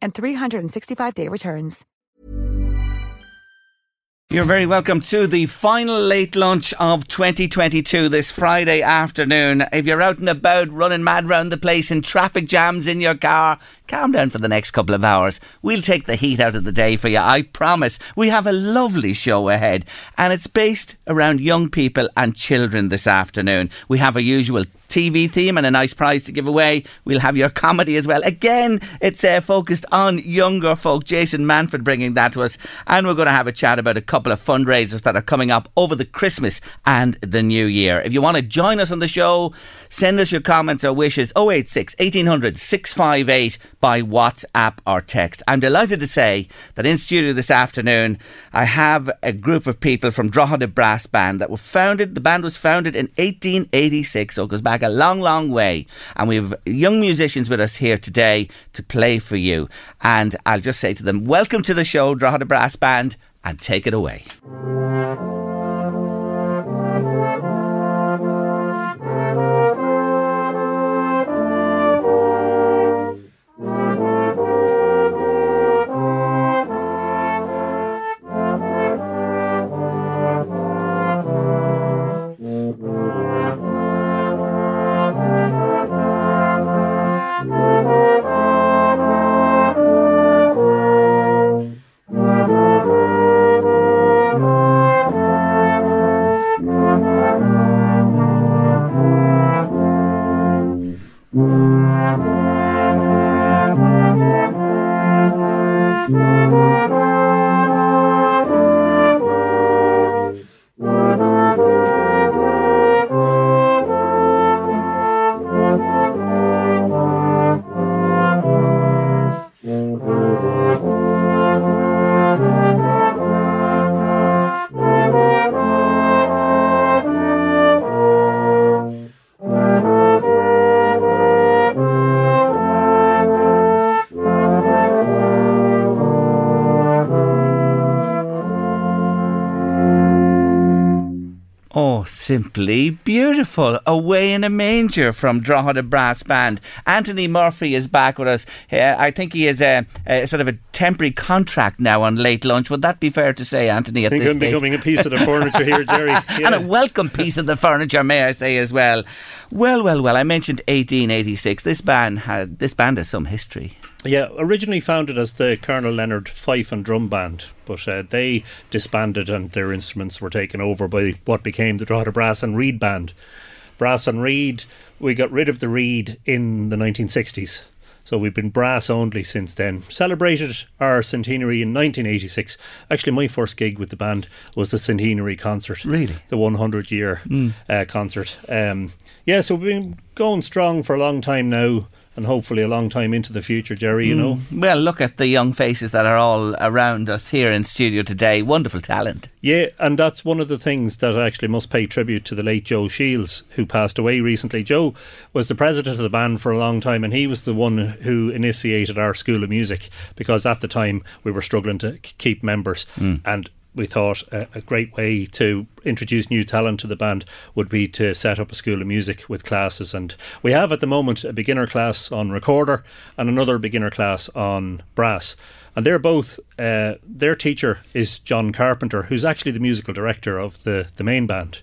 and 365-day returns. You're very welcome to the final late lunch of 2022 this Friday afternoon. If you're out and about running mad round the place in traffic jams in your car, calm down for the next couple of hours. We'll take the heat out of the day for you, I promise. We have a lovely show ahead, and it's based around young people and children this afternoon. We have a usual TV theme and a nice prize to give away. We'll have your comedy as well. Again, it's uh, focused on younger folk. Jason Manford bringing that to us. And we're going to have a chat about a couple of fundraisers that are coming up over the Christmas and the New Year. If you want to join us on the show, send us your comments or wishes 086 1800 658 by WhatsApp or text. I'm delighted to say that in studio this afternoon, I have a group of people from Drogheda Brass Band that were founded. The band was founded in 1886, so it goes back a long, long way. And we have young musicians with us here today to play for you. And I'll just say to them, welcome to the show, Drogheda Brass Band, and take it away. Simply beautiful. Away in a Manger from Drogheda Brass Band. Anthony Murphy is back with us. Uh, I think he is a, a, sort of a temporary contract now on late lunch. Would that be fair to say, Anthony, at I think this I'm stage? becoming a piece of the furniture here, Jerry. Yeah. and a welcome piece of the furniture, may I say as well. Well, well, well. I mentioned 1886. This band had this band has some history. Yeah, originally founded as the Colonel Leonard Fife and Drum Band, but uh, they disbanded and their instruments were taken over by what became the Drogheda Brass and Reed Band. Brass and Reed, we got rid of the Reed in the 1960s. So we've been brass only since then. Celebrated our centenary in 1986. Actually, my first gig with the band was the centenary concert. Really? The 100 year uh, concert. Um, yeah, so we've been going strong for a long time now and hopefully a long time into the future, Jerry, you know. Mm. Well, look at the young faces that are all around us here in studio today. Wonderful talent. Yeah, and that's one of the things that I actually must pay tribute to the late Joe Shields, who passed away recently. Joe was the president of the band for a long time, and he was the one who initiated our School of Music because at the time we were struggling to k- keep members. Mm. And we thought a, a great way to introduce new talent to the band would be to set up a school of music with classes. And we have at the moment a beginner class on recorder and another beginner class on brass. And they're both, uh, their teacher is John Carpenter, who's actually the musical director of the, the main band.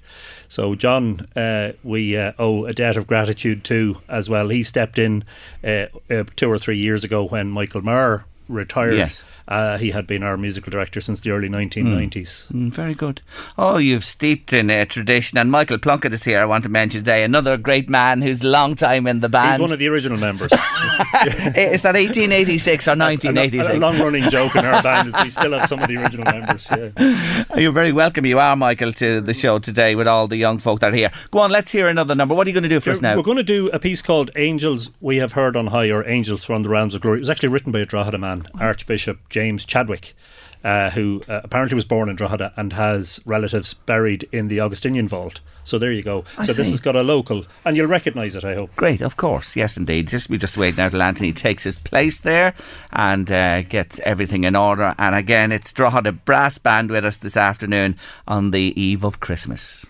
So, John, uh, we uh, owe a debt of gratitude to as well. He stepped in uh, uh, two or three years ago when Michael Marr retired. Yes. Uh, he had been our musical director since the early 1990s. Mm, very good. Oh, you've steeped in a tradition. And Michael Plunkett is here, I want to mention today. Another great man who's long time in the band. He's one of the original members. is that 1886 or 1986? A, a, a long running joke in our band is we still have some of the original members. Yeah. You're very welcome. You are, Michael, to the show today with all the young folk that are here. Go on, let's hear another number. What are you going to do for We're, us now? We're going to do a piece called Angels We Have Heard on High or Angels from the Realms of Glory. It was actually written by a Drogheda man, Archbishop James Chadwick uh, who uh, apparently was born in Drogheda and has relatives buried in the Augustinian vault. So there you go. I so see. this has got a local, and you'll recognise it, I hope. Great, of course, yes, indeed. Just we just wait now till Anthony takes his place there and uh, gets everything in order. And again, it's Drogheda Brass Band with us this afternoon on the eve of Christmas.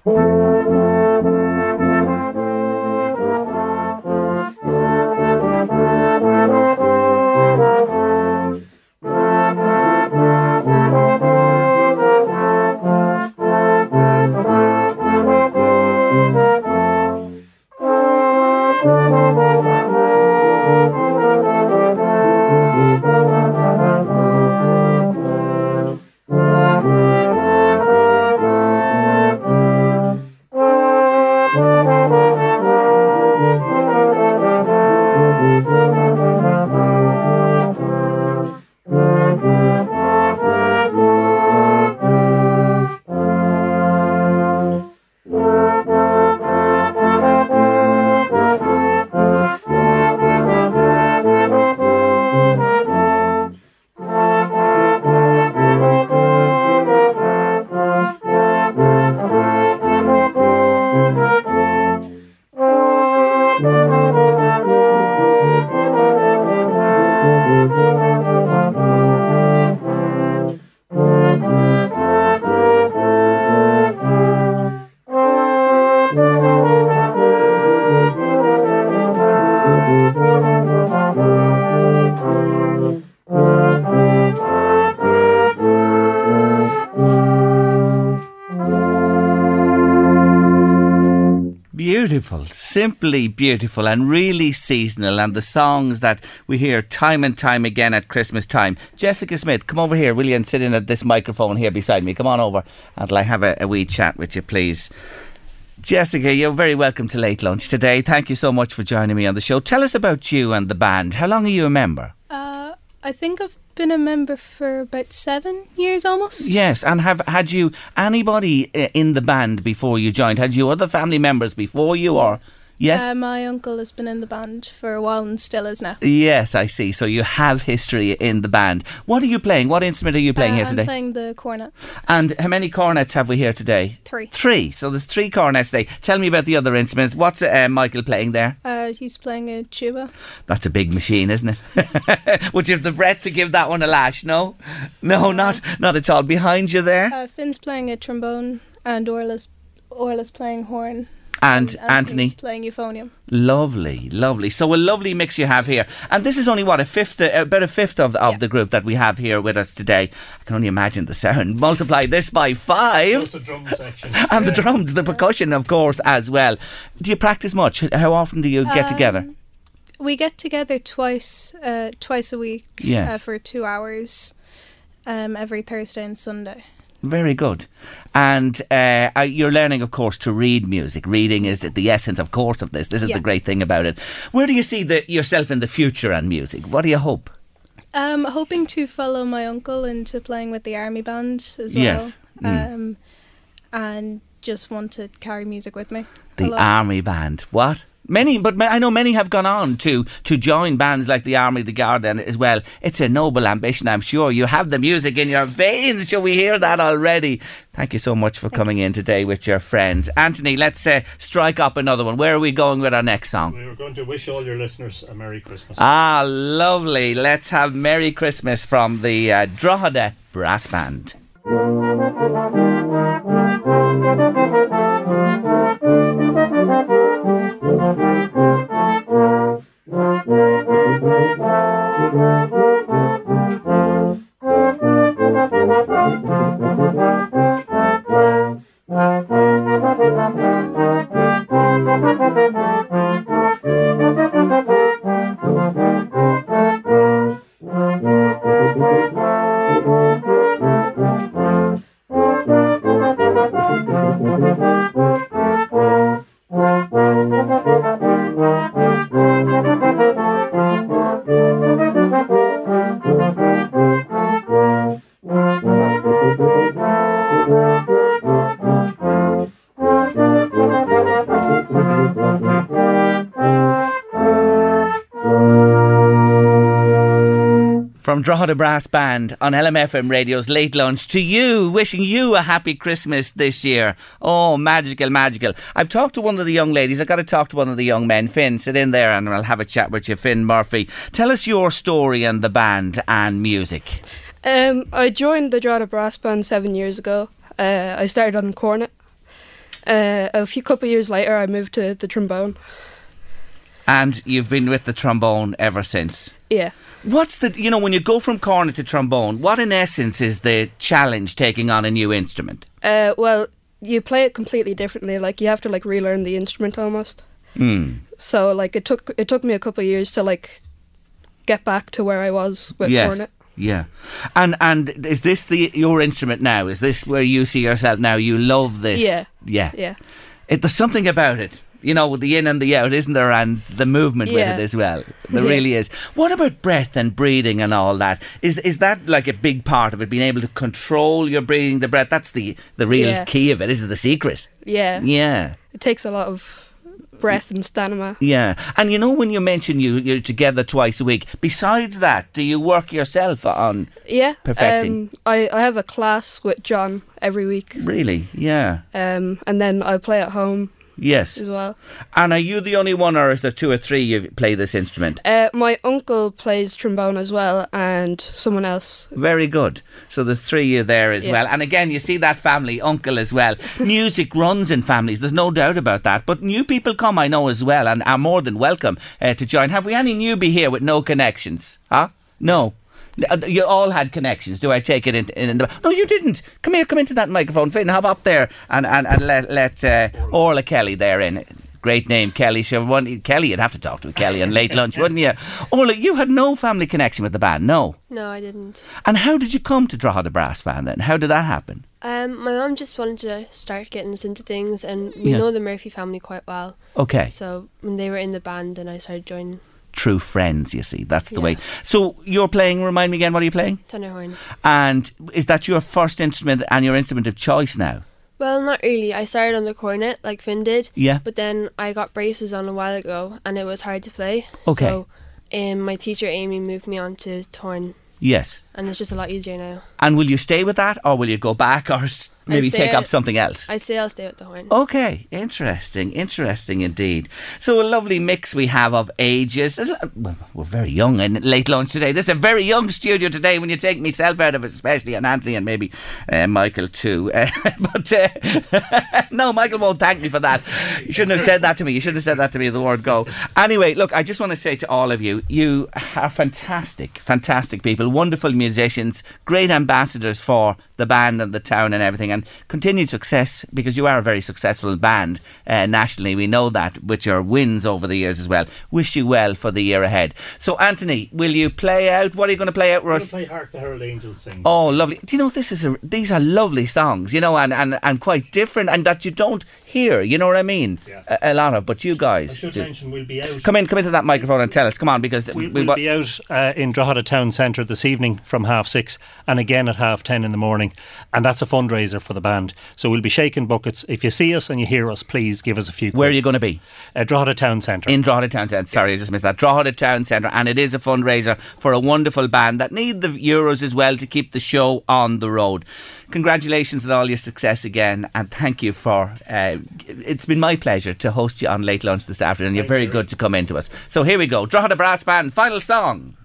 Simply beautiful, and really seasonal. And the songs that we hear time and time again at Christmas time. Jessica Smith, come over here, will you, and sit in at this microphone here beside me. Come on over, and I have a, a wee chat with you, please. Jessica, you're very welcome to Late Lunch today. Thank you so much for joining me on the show. Tell us about you and the band. How long are you a member? Uh, I think I've been a member for about seven years almost. Yes, and have had you anybody uh, in the band before you joined? Had you other family members before you, or yes? Uh, my uncle has been in the band for a while and still is now. yes, I see. So you have history in the band. What are you playing? What instrument are you playing Uh, here I'm today? playing the cornet. and how many cornets have we here today? Three. Three. So there's three cornets today. Tell me about the other instruments. What's uh, Michael playing there? Uh, he's playing a tuba. That's a big machine, isn't it? Would you have the breath to give that one a lash? No, no, not not at all. Behind you there, Uh, Finn's playing a trombone, and Orla's Orla's playing horn. And Anthony's Anthony. playing euphonium. Lovely, lovely. So a lovely mix you have here, and this is only what a fifth, uh, about a fifth of, of Yeah. the group that we have here with us today. I can only imagine the sound. Multiply this by five, a drum section. and the drums, the percussion, of course, as well. Do you practice much? How often do you get together? Um, We get together twice, uh, twice a week. Yes. Uh, for two hours, um, every Thursday and Sunday. Very good. And uh, you're learning, of course, to read music. Reading is the essence, of course, of this. This is Yeah. the great thing about it. Where do you see the, yourself in the future and music? What do you hope? Um, hoping to follow my uncle into playing with the army band as well. Yes. Mm. Um, and just want to carry music with me. The army band. What? Many, but I know many have gone on to to join bands like the Army, the Guard, and as well. It's a noble ambition, I'm sure. You have the music in your veins. Shall we hear that already? Thank you so much for coming in today with your friends, Anthony. Let's uh, strike up another one. Where are we going with our next song? We were going to wish all your listeners a Merry Christmas. Ah, lovely. Let's have Merry Christmas from the uh, Drogheda Brass Band. Drogheda Brass Band on LMFM Radio's Late Lunch to you, wishing you a happy Christmas this year. Oh, magical, magical. I've talked to one of the young ladies. I've got to talk to one of the young men. Finn, sit in there and I'll have a chat with you. Finn Murphy, tell us your story and the band and music. Um, I joined the Drogheda Brass Band seven years ago. Uh, I started on cornet. Uh, a few couple years later, I moved to the trombone. And you've been with the trombone ever since. Yeah. What's the, you know, when you go from cornet to trombone, what in essence is the challenge taking on a new instrument? Uh, well, you play it completely differently. Like you have to like relearn the instrument almost. Mm. So like it took it took me a couple of years to like get back to where I was with Yes. cornet. Yeah, and and is this the your instrument now? Is this where you see yourself now? You love this. Yeah. yeah. Yeah. It, there's something about it, you know, with the in and the out, isn't there? And the movement Yeah. with it as well. There Yeah. really is. What about breath and breathing and all that? Is is that like a big part of it? Being able to control your breathing, the breath. That's the the real Yeah. key of it. Is it the secret? Yeah. Yeah. It takes a lot of breath and stamina. Yeah, and you know when you mention you you're together twice a week. Besides that, do you work yourself on? Yeah. Perfecting. Um, I, I have a class with John every week. Really? Yeah. Um, and then I play at home Yes. as well. And are you the only one, or is there two or three you play this instrument? Uh, my uncle plays trombone as well, and someone else. Very good. So there's three of you there as Yeah. well. And again, you see that family, uncle as well. Music runs in families, there's no doubt about that. But new people come, I know, as well, and are more than welcome uh, to join. Have we any newbie here with no connections? Huh? No. Uh, You all had connections. Do I take it in, in the? No, you didn't. Come here, come into that microphone, Finn. Hop up there and and, and let let uh, Orla Kelly there in. Great name, Kelly. Sure, one, Kelly, you'd have to talk to Kelly on late lunch, wouldn't you? Orla, you had no family connection with the band, no. No, I didn't. And how did you come to Drogheda Brass Band then? How did that happen? Um, my mum just wanted to start getting us into things, and we Yeah. know the Murphy family quite well. Okay. So when they were in the band, and I started joining True friends, you see. That's the Yeah. way. So you're playing, remind me again, what are you playing? tenor horn. And is that your first instrument and your instrument of choice now? Well, not really. I started on the cornet like Finn did. Yeah. But then I got braces on a while ago, and it was hard to play. Okay. So, um, my teacher Amy moved me on to horn, Yes. And it's just a lot easier now. And will you stay with that or will you go back or maybe take up something else? I say I'll stay with the horn. Okay, interesting, interesting indeed. So a lovely mix we have of ages. Well, We're very young and late lunch today. This is a very young studio today. When you take myself out of it, especially and Anthony and maybe uh, Michael too. Uh, but uh, no, Michael won't thank me for that. You shouldn't have said that to me. You shouldn't have said that to me. The word go. Anyway, look, I just want to say to all of you, you are fantastic, fantastic people, wonderful musicians, great ambassadors for the band and the town and everything, and continued success because you are a very successful band uh, nationally. We know that with your wins over the years as well. Wish you well for the year ahead. So, Anthony, will you play out? What are you going to play out, Russ? play Hark the Herald Angels Sing. Oh, lovely! Do you know this is a, these are lovely songs, you know, and, and, and quite different, and that you don't hear. You know what I mean? Yeah. A, a lot of, but you guys should do. mention we'll be out. Come in, come into that microphone and tell us. Come on, because We, we, we'll be out uh, in Drogheda Town Centre this evening from half six and again at half ten in the morning. And that's a fundraiser for the band. So we'll be shaking buckets. If you see us and you hear us, please give us a few. where are you going to be? Uh, Drogheda Town Centre. In Drogheda Town Centre. Sorry, I just missed that. Drogheda Town Centre. And it is a fundraiser for a wonderful band that need the Euros as well to keep the show on the road. Congratulations on all your success again. And thank you for. Uh, it's been my pleasure to host you on Late Lunch this afternoon. You're very good to come into us. So here we go. Drogheda Brass Band, final song.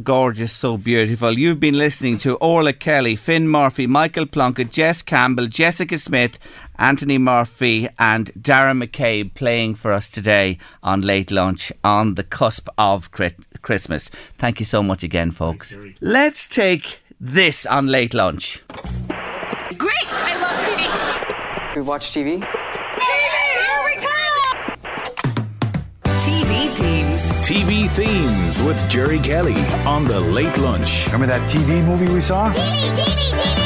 Gorgeous, so beautiful. You've been listening to Orla Kelly, Finn Murphy, Michael Plunkett, Jess Campbell, Jessica Smith, Anthony Murphy, and Darren McCabe playing for us today on Late Lunch on the cusp of Christmas. Thank you so much again, folks. Let's take this on Late Lunch. Great! I love TV. We watch TV? TV themes. TV themes with Jerry Kelly on the Late Lunch. Remember that TV movie we saw? TV, TV, TV.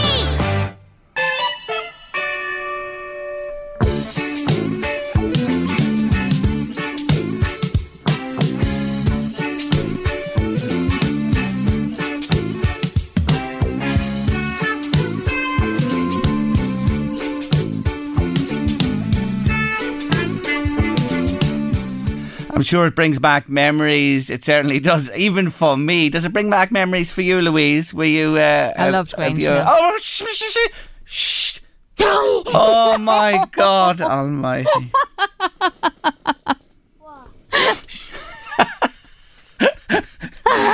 Sure it brings back memories. It certainly does, even for me. Does it bring back memories for you, Louise? Were you? Uh, I loved Grange. You, oh, shh, shh, shh, shh. oh my God Almighty!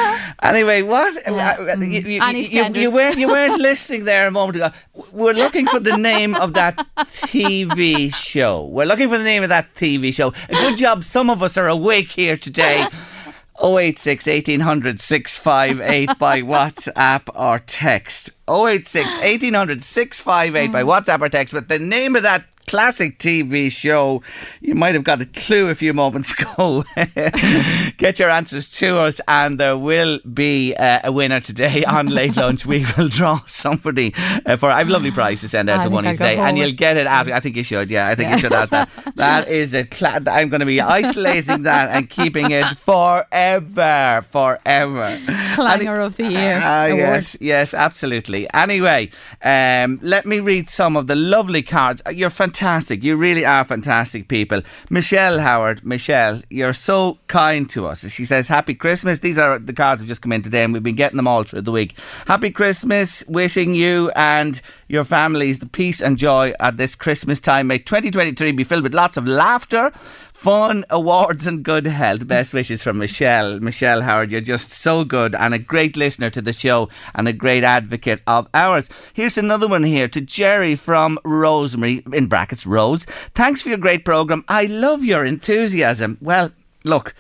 Anyway, what? Yeah. Uh, mm. You, you, you, you, weren't, you weren't listening there a moment ago. We're looking for the name of that TV show. We're looking for the name of that TV show. A good job some of us are awake here today. 086 1800 658 by WhatsApp or text. 086 1800 658 by mm. WhatsApp or text. But the name of that classic TV show. You might have got a clue a few moments ago. Get your answers to us, and there will be uh, a winner today on Late Lunch. We will draw somebody uh, for. I have a lovely prize to send out to one today, and you'll get it after. I think you should. Yeah, I think yeah. you should have that. That is a. Cla- I'm going to be isolating that and keeping it forever, forever. Clanger of the year. Uh, yes, yes, absolutely. Anyway, um, let me read some of the lovely cards. You're fantastic fantastic. You really are fantastic people. Michelle Howard, Michelle, you're so kind to us. She says, Happy Christmas. These are the cards have just come in today and we've been getting them all through the week. Happy Christmas. Wishing you and your families the peace and joy at this Christmas time. May 2023 be filled with lots of laughter, fun, awards, and good health. Best wishes from Michelle. Michelle Howard, you're just so good and a great listener to the show and a great advocate of ours. Here's another one here to Jerry from Rosemary, in brackets, Rose. Thanks for your great programme. I love your enthusiasm. Well, look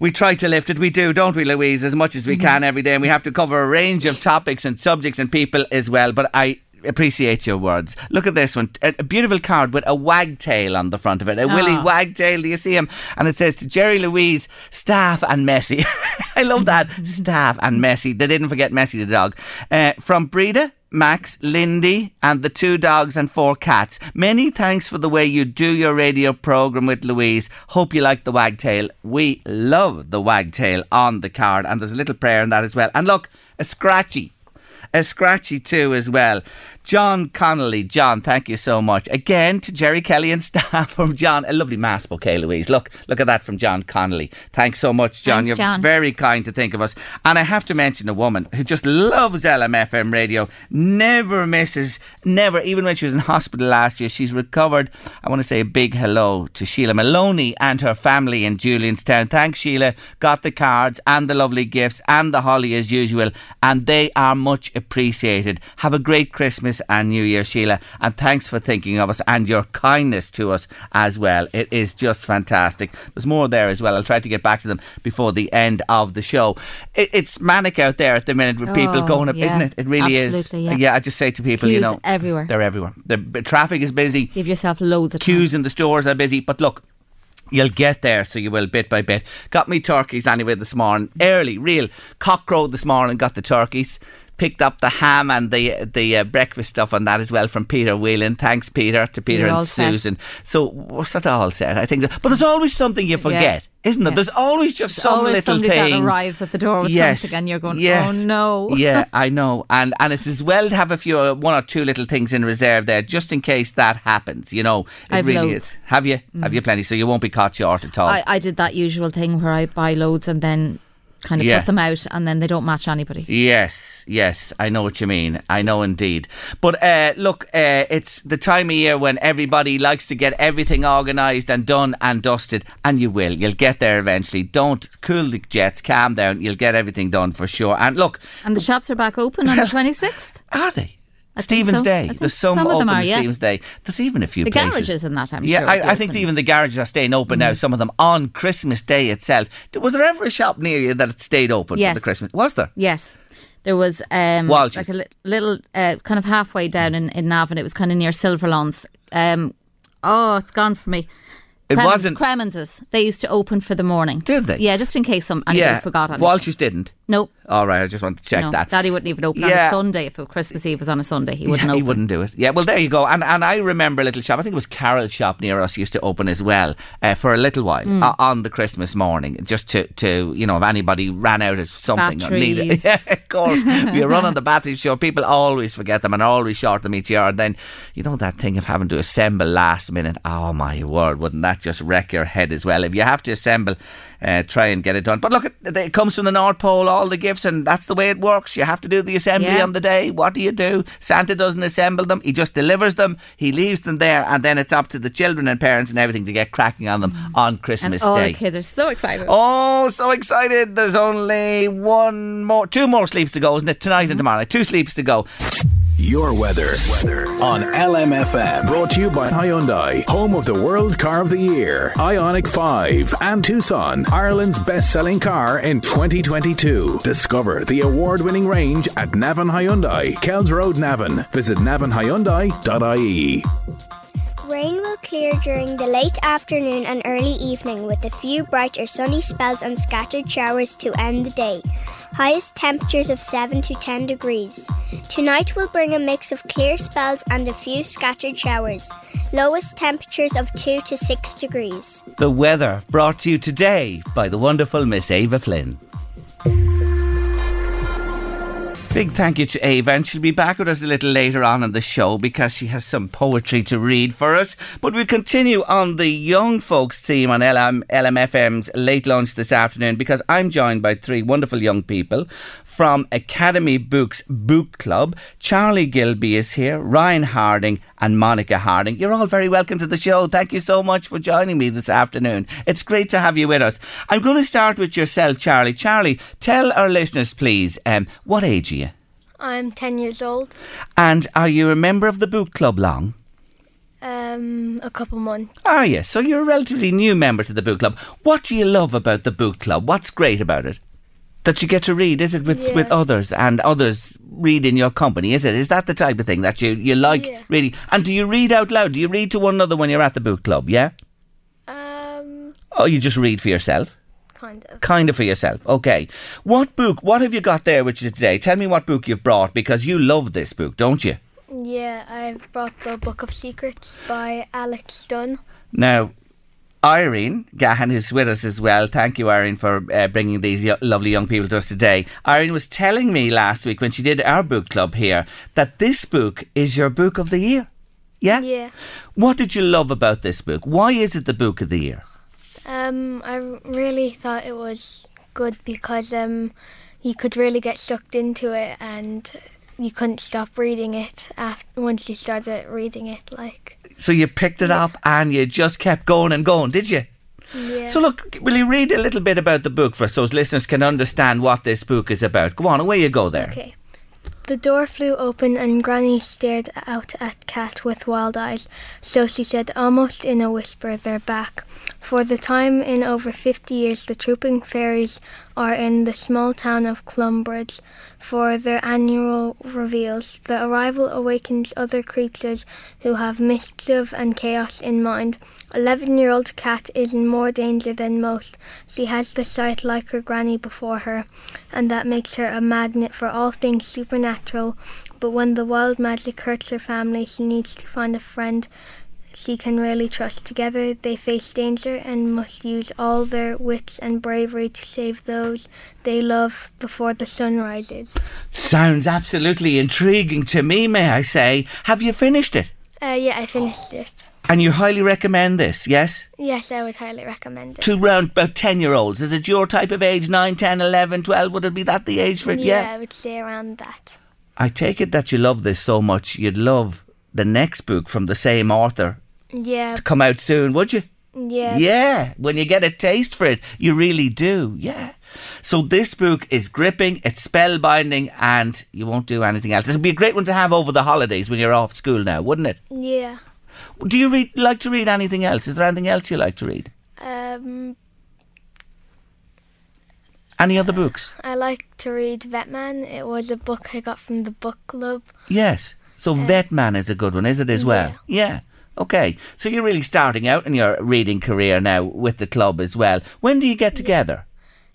we try to lift it. We do, don't we, Louise, as much as we mm-hmm. can every day. And we have to cover a range of topics and subjects and people as well. But I appreciate your words. Look at this one. A, a, beautiful card with a wagtail on the front of it. A oh. Willie Wagtail. Do you see him? And it says to Jerry Louise, staff and Messi. I love that. staff and Messi. They didn't forget Messi the dog. Uh, from Breda. Max, Lindy, and the two dogs and four cats. Many thanks for the way you do your radio program with Louise. Hope you like the wagtail. We love the wagtail on the card, and there's a little prayer in that as well. And look, a scratchy a scratchy too as well. John Connolly. John, thank you so much. Again to Jerry Kelly and staff from John. A lovely mass bouquet, Louise. Look, look at that from John Connolly. Thanks so much, John. Thanks, You're John. very kind to think of us. And I have to mention a woman who just loves LMFM radio, never misses, never, even when she was in hospital last year, she's recovered. I want to say a big hello to Sheila Maloney and her family in Julianstown. Thanks, Sheila. Got the cards and the lovely gifts and the holly as usual, and they are much appreciated. Have a great Christmas Christmas and New Year, Sheila. And thanks for thinking of us and your kindness to us as well. It is just fantastic. There's more there as well. I'll try to get back to them before the end of the show. It, it's manic out there at the minute with people oh, going up, yeah. isn't it? It really Absolutely, is. Yeah. yeah, I just say to people, Queues you know, everywhere. They're everywhere. The, the traffic is busy. Give yourself loads of queues time. in the stores are busy. But look, You'll get there, so you will bit by bit. Got me turkeys anyway this morning, early, real cockcrow this morning. Got the turkeys picked up the ham and the the uh, breakfast stuff on that as well from Peter Whelan. Thanks, Peter, to so Peter and Susan. Set. So we're sort of all set, I think. So. But there's always something you forget. Yeah. Isn't there? Yeah. There's always just There's some always little somebody thing that arrives at the door with yes. something, and you're going, yes. "Oh no!" yeah, I know, and and it's as well to have a few, uh, one or two little things in reserve there, just in case that happens. You know, it I've really loads. is. Have you? Mm. Have you plenty? So you won't be caught short at all. I, I did that usual thing where I buy loads and then kind of Yeah. put them out, and then they don't match anybody. Yes, yes, I know what you mean. I know indeed. But uh, look, uh, it's the time of year when everybody likes to get everything organised and done and dusted, and you will. You'll get there eventually. Don't cool the jets, calm down. You'll get everything done for sure. And look, And the shops are back open on the 26th? are they? I Stephen's so. Day. There's some, some open are, yeah. Stephen's Day. There's even a few The places. garages and that, I'm yeah, sure. I, I think even the garages are staying open now. Some of them on Christmas Day itself. Was there ever a shop near you that it stayed open Yes. for the Christmas? Was there? Yes. There was um, Walsh's. like a li- little, uh, kind of halfway down in, in Navan. It was kind of near Silverlawns. Um, oh, it's gone for me. It Cremens- wasn't. Cremens's. They used to open for the morning. Did they? Yeah, just in case some anybody yeah. forgot anything. Walsh's didn't. Nope. All right, I just want to check no, that. Daddy wouldn't even open on a Sunday if Christmas Eve was on a Sunday. He wouldn't yeah, open. he wouldn't do it. Yeah, well, there you go. And and I remember a little shop. I think it was Carol's shop near us used to open as well uh, for a little while Mm. uh, on the Christmas morning, just to, to you know if anybody ran out of something or needed. Yeah, of course. we were running the batteries show. People always forget them and always short them each year. And then you know that thing of having to assemble last minute. Oh my word, wouldn't that just wreck your head as well? If you have to assemble. Uh, try and get it done. But look, it, it comes from the North Pole, all the gifts, and that's the way it works. You have to do the assembly Yeah. on the day. What do you do? Santa doesn't assemble them, he just delivers them, he leaves them there, and then it's up to the children and parents and everything to get cracking on them on and Christmas all Day. the kids are so excited. Oh, so excited. There's only one more, two more sleeps to go, isn't it? Tonight and tomorrow. Two sleeps to go. Your weather, weather. on LMFM. Brought to you by Hyundai, home of the World Car of the Year, Ioniq 5, and Tucson, Ireland's best selling car in 2022. Discover the award winning range at Navan Hyundai, Kells Road, Navan. Visit navanhyundai.ie. Rain will clear during the late afternoon and early evening with a few bright or sunny spells and scattered showers to end the day. Highest temperatures of 7 to 10 degrees. Tonight will bring a mix of clear spells and a few scattered showers. Lowest temperatures of 2 to 6 degrees. The weather brought to you today by the wonderful Miss Ava Flynn. Big thank you to Ava, and she'll be back with us a little later on in the show because she has some poetry to read for us. But we continue on the young folks theme on LM, LMFM's late lunch this afternoon because I'm joined by three wonderful young people from Academy Books Book Club. Charlie Gilby is here, Ryan Harding, and Monica Harding. You're all very welcome to the show. Thank you so much for joining me this afternoon. It's great to have you with us. I'm going to start with yourself, Charlie. Charlie, tell our listeners, please, um, what age are you? I'm 10 years old. And are you a member of the book club long? Um, a couple months. Are you? So you're a relatively new member to the book club. What do you love about the book club? What's great about it? That you get to read, is it with, Yeah. with others and others read in your company, is it? Is that the type of thing that you, you like Yeah. reading? And do you read out loud? Do you read to one another when you're at the book club, yeah? Um, Or you just read for yourself? Kind of. Kind of for yourself, okay. What book, what have you got there with you today? Tell me what book you've brought because you love this book, don't you? Yeah, I've brought the Book of Secrets by Alex Dunn. Now, Irene Gahan, who's with us as well, thank you, Irene, for uh, bringing these yo- lovely young people to us today. Irene was telling me last week when she did our book club here that this book is your book of the year. Yeah? Yeah. What did you love about this book? Why is it the book of the year? Um, I really thought it was good because um, you could really get sucked into it and you couldn't stop reading it after once you started reading it. Like, So you picked it up and you just kept going and going, did you? yeah. So look, will you read a little bit about the book for us so as listeners can understand what this book is about? Go on, away you go there. Okay. The door flew open and Granny stared out at Cat with wild eyes. So she said, almost in a whisper, they're back. For the time in over fifty years, the trooping fairies are in the small town of Clumbridge for their annual reveals. The arrival awakens other creatures who have mischief and chaos in mind. Eleven year old Cat is in more danger than most. She has the sight like her granny before her, and that makes her a magnet for all things supernatural. But when the wild magic hurts her family, she needs to find a friend she can really trust. Together they face danger and must use all their wits and bravery to save those they love before the sun rises. Sounds absolutely intriguing to me, may I say. Have you finished it? Uh, yeah, I finished it. And you highly recommend this, yes? Yes, I would highly recommend it. To round about 10 year olds. Is it your type of age? 9, 10, 11, 12? Would it be that the age for it? yeah, I would say around that. I take it that you love this so much, you'd love the next book from the same author Yeah. to come out soon, would you? Yeah. Yeah, when you get a taste for it, you really do. Yeah. So this book is gripping, it's spellbinding, and you won't do anything else. It'd be a great one to have over the holidays when you're off school now, wouldn't it? Yeah. Do you read, like to read anything else? Is there anything else you like to read? Um, Any other books? I like to read Vetman. It was a book I got from the book club. Yes. So Vetman is a good one, is it as well? Yeah. Okay. So you're really starting out in your reading career now with the club as well. When do you get together?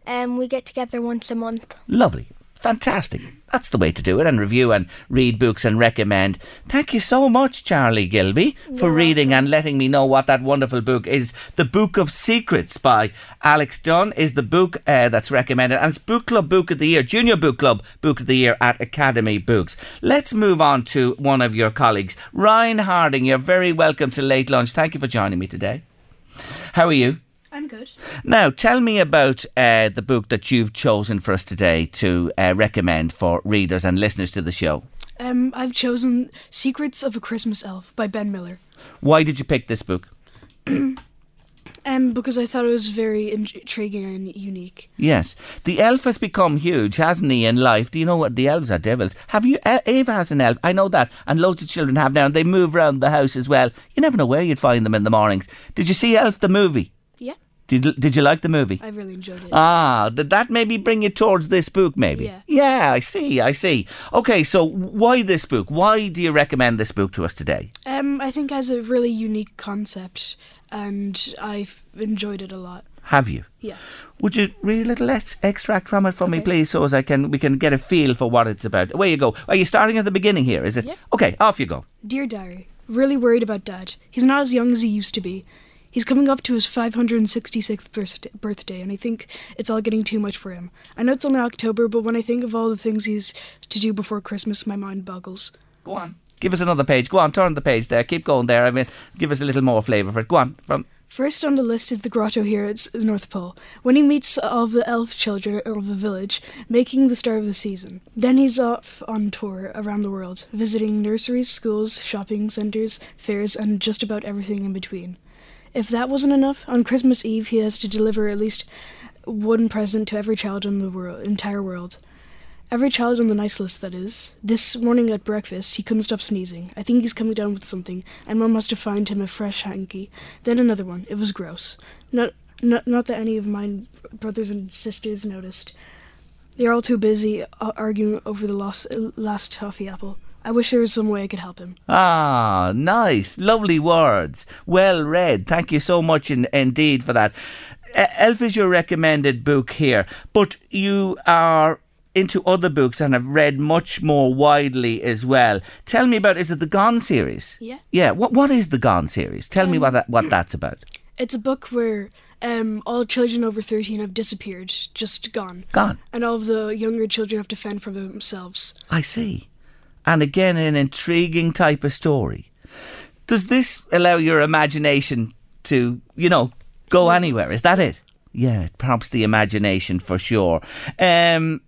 Um, we get together once a month. Lovely. Fantastic. That's the way to do it and review and read books and recommend. Thank you so much, Charlie Gilby, for reading and letting me know what that wonderful book is. The Book of Secrets by Alex Dunn is the book uh, that's recommended and it's Book Club Book of the Year, Junior Book Club Book of the Year at Academy Books. Let's move on to one of your colleagues. Ryan Harding, you're very welcome to Late Lunch. Thank you for joining me today. How are you? I'm good. Now, tell me about uh, the book that you've chosen for us today to uh, recommend for readers and listeners to the show. Um, I've chosen Secrets of a Christmas Elf by Ben Miller. Why did you pick this book? Um, because I thought it was very intriguing and unique. Yes. The elf has become huge, hasn't he, in life? Do you know what? The elves are devils. Have you? Ava has an elf. I know that. And loads of children have now. And they move around the house as well. You never know where you'd find them in the mornings. Did you see Elf the movie? Did, did you like the movie? I really enjoyed it. Ah, did that maybe bring you towards this book, maybe? Yeah. Yeah, I see, I see. Okay, so why this book? Why do you recommend this book to us today? Um, I think it has a really unique concept, and I've enjoyed it a lot. Have you? Yes. Would you read a little ex- extract from it for me, please, so as I can we can get a feel for what it's about? Away you go. Are you starting at the beginning here? Is it? Yeah. Okay, off you go. Dear Diary, really worried about Dad. He's not as young as he used to be. He's coming up to his 566th birthday, birthday, and I think it's all getting too much for him. I know it's only October, but when I think of all the things he's to do before Christmas, my mind boggles. Go on. Give us another page. Go on, turn the page there. Keep going there. I mean, give us a little more flavour for it. Go on. From First on the list is the grotto here at the North Pole, when he meets all the elf children of the village, making the start of the season. Then he's off on tour around the world, visiting nurseries, schools, shopping centres, fairs, and just about everything in between. If that wasn't enough, on Christmas Eve he has to deliver at least one present to every child in the world, entire world. Every child on the nice list, that is. This morning at breakfast, he couldn't stop sneezing. I think he's coming down with something, and Mum must have found him a fresh hanky. Then another one. It was gross. Not, not, not that any of my brothers and sisters noticed. They're all too busy uh, arguing over the lost, last toffee apple. I wish there was some way I could help him. Ah, nice. Lovely words. Well read. Thank you so much in, indeed for that. Elf is your recommended book here, but you are into other books and have read much more widely as well. Tell me about is it the Gone series? Yeah. Yeah. What what is the Gone series? Tell me Um, what that, what that's about. It's a book where um, all children over 13 have disappeared, just gone. Gone. And all of the younger children have to fend for themselves. I see. And again, an intriguing type of story. Does this allow your imagination to, you know, go anywhere? Is that it? Yeah, perhaps the imagination for sure. Um,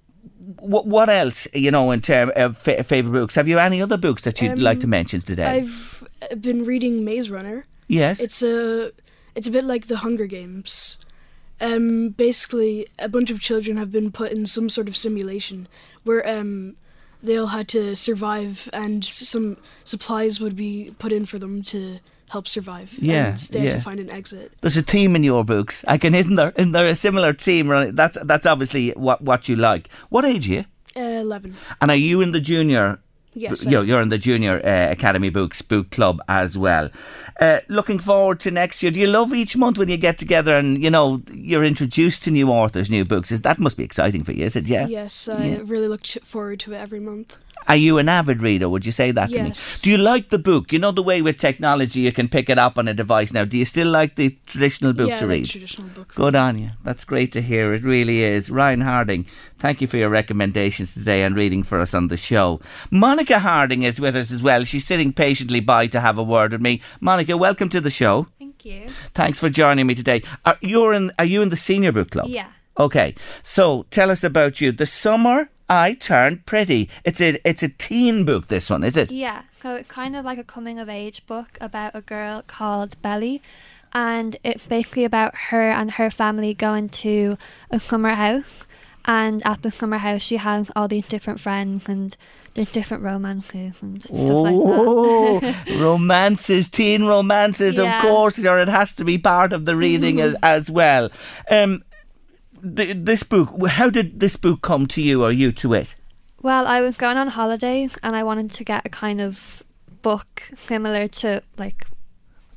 what what else, you know, in terms of fa- favourite books? Have you any other books that you'd Um, like to mention today? I've uh, been reading Maze Runner. Yes. It's a it's a bit like the Hunger Games. Um, basically, a bunch of children have been put in some sort of simulation where um, they all had to survive, and some supplies would be put in for them to help survive. Yeah, and they had yeah. to find an exit. There's a theme in your books. I can, isn't there? Isn't there a similar theme? Right? That's that's obviously what what you like. What age are you? Uh, Eleven. And are you in the junior? Yes, You're, you're in the junior uh, Academy Books book club as well. Uh, looking forward to next year. Do you love each month when you get together and you know you're introduced to new authors, new books? Is that must be exciting for you? Is it? Yeah. Yes, I Yeah. really look forward to it every month. Are you an avid reader? Would you say that to me? Yes. Do you like the book? You know the way with technology you can pick it up on a device now. Do you still like the traditional book yeah, to read? traditional book. Good on you. That's great to hear. It really is. Ryan Harding, thank you for your recommendations today and reading for us on the show. Monica Harding is with us as well. She's sitting patiently by to have a word with me. Monica, welcome to the show. Thank you. Thanks for joining me today. Are, you're in, are you in the senior book club? Yeah. Okay. So tell us about you. The summer I turned pretty. It's a it's a teen book. This one is it? Yeah, so it's kind of like a coming of age book about a girl called Belly, and it's basically about her and her family going to a summer house. And at the summer house, she has all these different friends, and there's different romances and stuff Oh, like that. romances, teen romances, Yeah. of course, or it has to be part of the reading as, as well. Um, th- this book, how did this book come to you or you to it? Well, I was going on holidays and I wanted to get a kind of book similar to like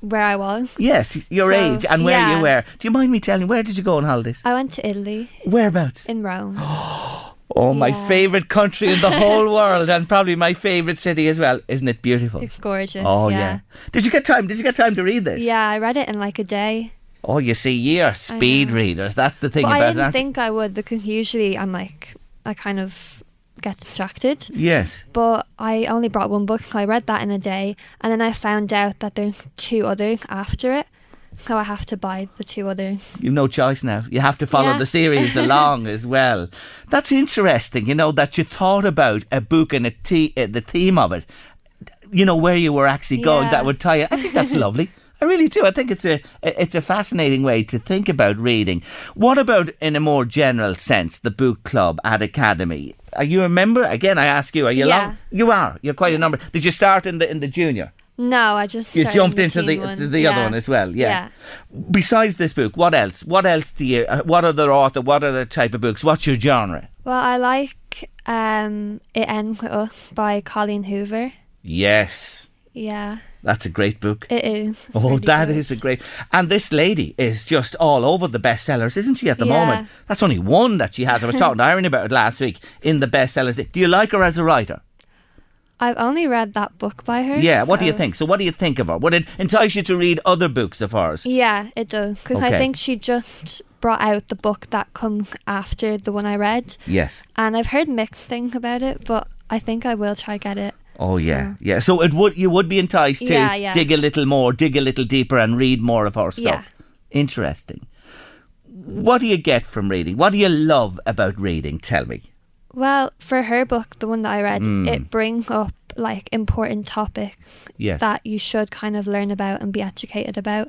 where I was. Yes, your So, age and where yeah. you were. Do you mind me telling, where did you go on holidays? I went to Italy. Whereabouts? In Rome. Oh, my Yeah. favourite country in the whole world and probably my favourite city as well. Isn't it beautiful? It's gorgeous. Oh, yeah. yeah. Did you get time? Did you get time to read this? Yeah, I read it in like a day. Oh, you see, you're speed readers. That's the thing but about I didn't think I would because usually I'm like, I kind of get distracted. Yes. But I only brought one book, so I read that in a day. And then I found out that there's two others after it. So I have to buy the two others. You've no choice now. You have to follow Yeah. the series along as well. That's interesting, you know, that you thought about a book and a te- uh, the theme of it, you know, where you were actually going Yeah. that would tie you. I think that's lovely. I really do. I think it's a it's a fascinating way to think about reading. What about in a more general sense, the book club at Academy? Are you a member? Again, I ask you. Are you? Yeah. Long? You are. You're quite a number. Did you start in the in the junior? No, I just You jumped in into the the, the other Yeah. one as well, yeah. Besides this book, what else? What else do you? Uh, what other author? What other type of books? What's your genre? Well, I like um, It Ends With Us by Colleen Hoover. Yes, Yeah, that's a great book. it is. It's Oh, really that good. is a great. And this lady is just all over the bestsellers, isn't she? At the Yeah. moment, that's only one that she has. I was talking to Irene about it last week in the bestsellers. Do you like her as a writer? I've only read that book by her. Yeah. What do you think? So, what do you think of her? Would it entice you to read other books of hers? Yeah, it does. Because Okay. I think she just brought out the book that comes after the one I read. Yes. And I've heard mixed things about it, but I think I will try get it. Oh yeah, yeah. So it would you would be enticed to Yeah, yeah. dig a little more, dig a little deeper, and read more of her stuff. Yeah. Interesting. What do you get from reading? What do you love about reading? Tell me. Well, for her book, the one that I read, Mm. it brings up like important topics Yes. that you should kind of learn about and be educated about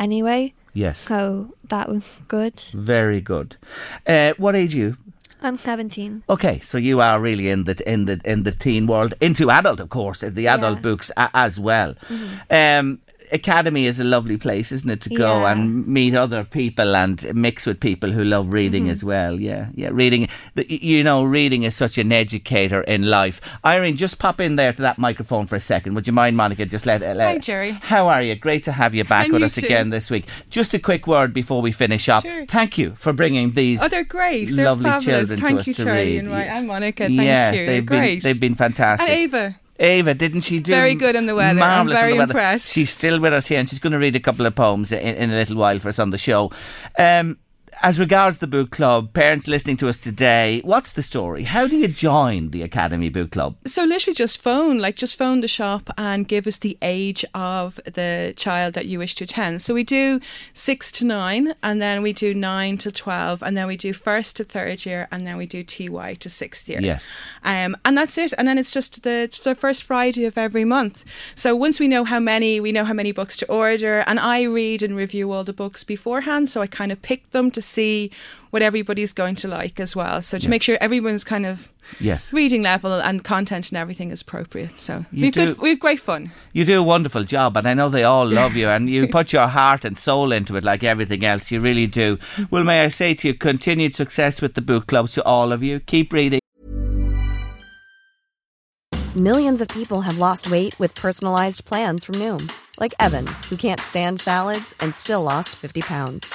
anyway. Yes. So that was good. Very good. Uh, what age you? I'm 17. Okay, so you are really in the in the in the teen world, into adult, of course, the adult Yeah. books a, as well. Mhm. Um, Academy is a lovely place, isn't it, to go Yeah. and meet other people and mix with people who love reading Mhm. as well. Yeah, yeah, reading. You know, reading is such an educator in life. Irene, just pop in there to that microphone for a second. Would you mind, Monica? Just let. It let Hi, Jerry. How are you? Great to have you back And with you us too. again this week. Just a quick word before we finish up. Sure. Thank you for bringing these. Oh, they're great. They're lovely fabulous. children Thank to us you, to Charlie read. and Monica. Thank yeah, you. They're they've been great. they've been fantastic. And Ava. Ava, didn't she do Very good in the weather. I'm Marvelous in very the weather. impressed. She's still with us here, and she's going to read a couple of poems in, in a little while for us on the show. Um, as regards the book club, parents listening to us today, what's the story? How do you join the Academy Book Club? So literally just phone, like just phone the shop and give us the age of the child that you wish to attend. So we do six to nine, and then we do nine to twelve, and then we do first to third year, and then we do TY to sixth year. Yes. Um, and that's it. And then it's just the, it's the first Friday of every month. So once we know how many, we know how many books to order. And I read and review all the books beforehand. So I kind of pick them to see what everybody's going to like as well. So to Yeah. make sure everyone's kind of Yes. reading level and content and everything is appropriate. So You we've do- good, we've great fun. You do a wonderful job, and I know they all love you, and you put your heart and soul into it like everything else. You really do. Mm-hmm. Well, may I say to you, continued success with the book club to all of you. Keep reading. Millions of people have lost weight with personalized plans from Noom, like Evan, who can't stand salads and still lost 50 pounds.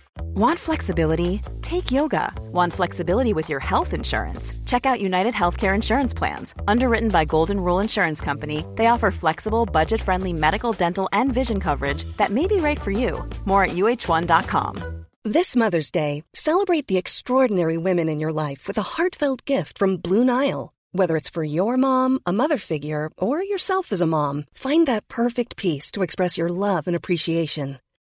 Want flexibility? Take yoga. Want flexibility with your health insurance? Check out United Healthcare Insurance Plans. Underwritten by Golden Rule Insurance Company, they offer flexible, budget friendly medical, dental, and vision coverage that may be right for you. More at uh1.com. This Mother's Day, celebrate the extraordinary women in your life with a heartfelt gift from Blue Nile. Whether it's for your mom, a mother figure, or yourself as a mom, find that perfect piece to express your love and appreciation.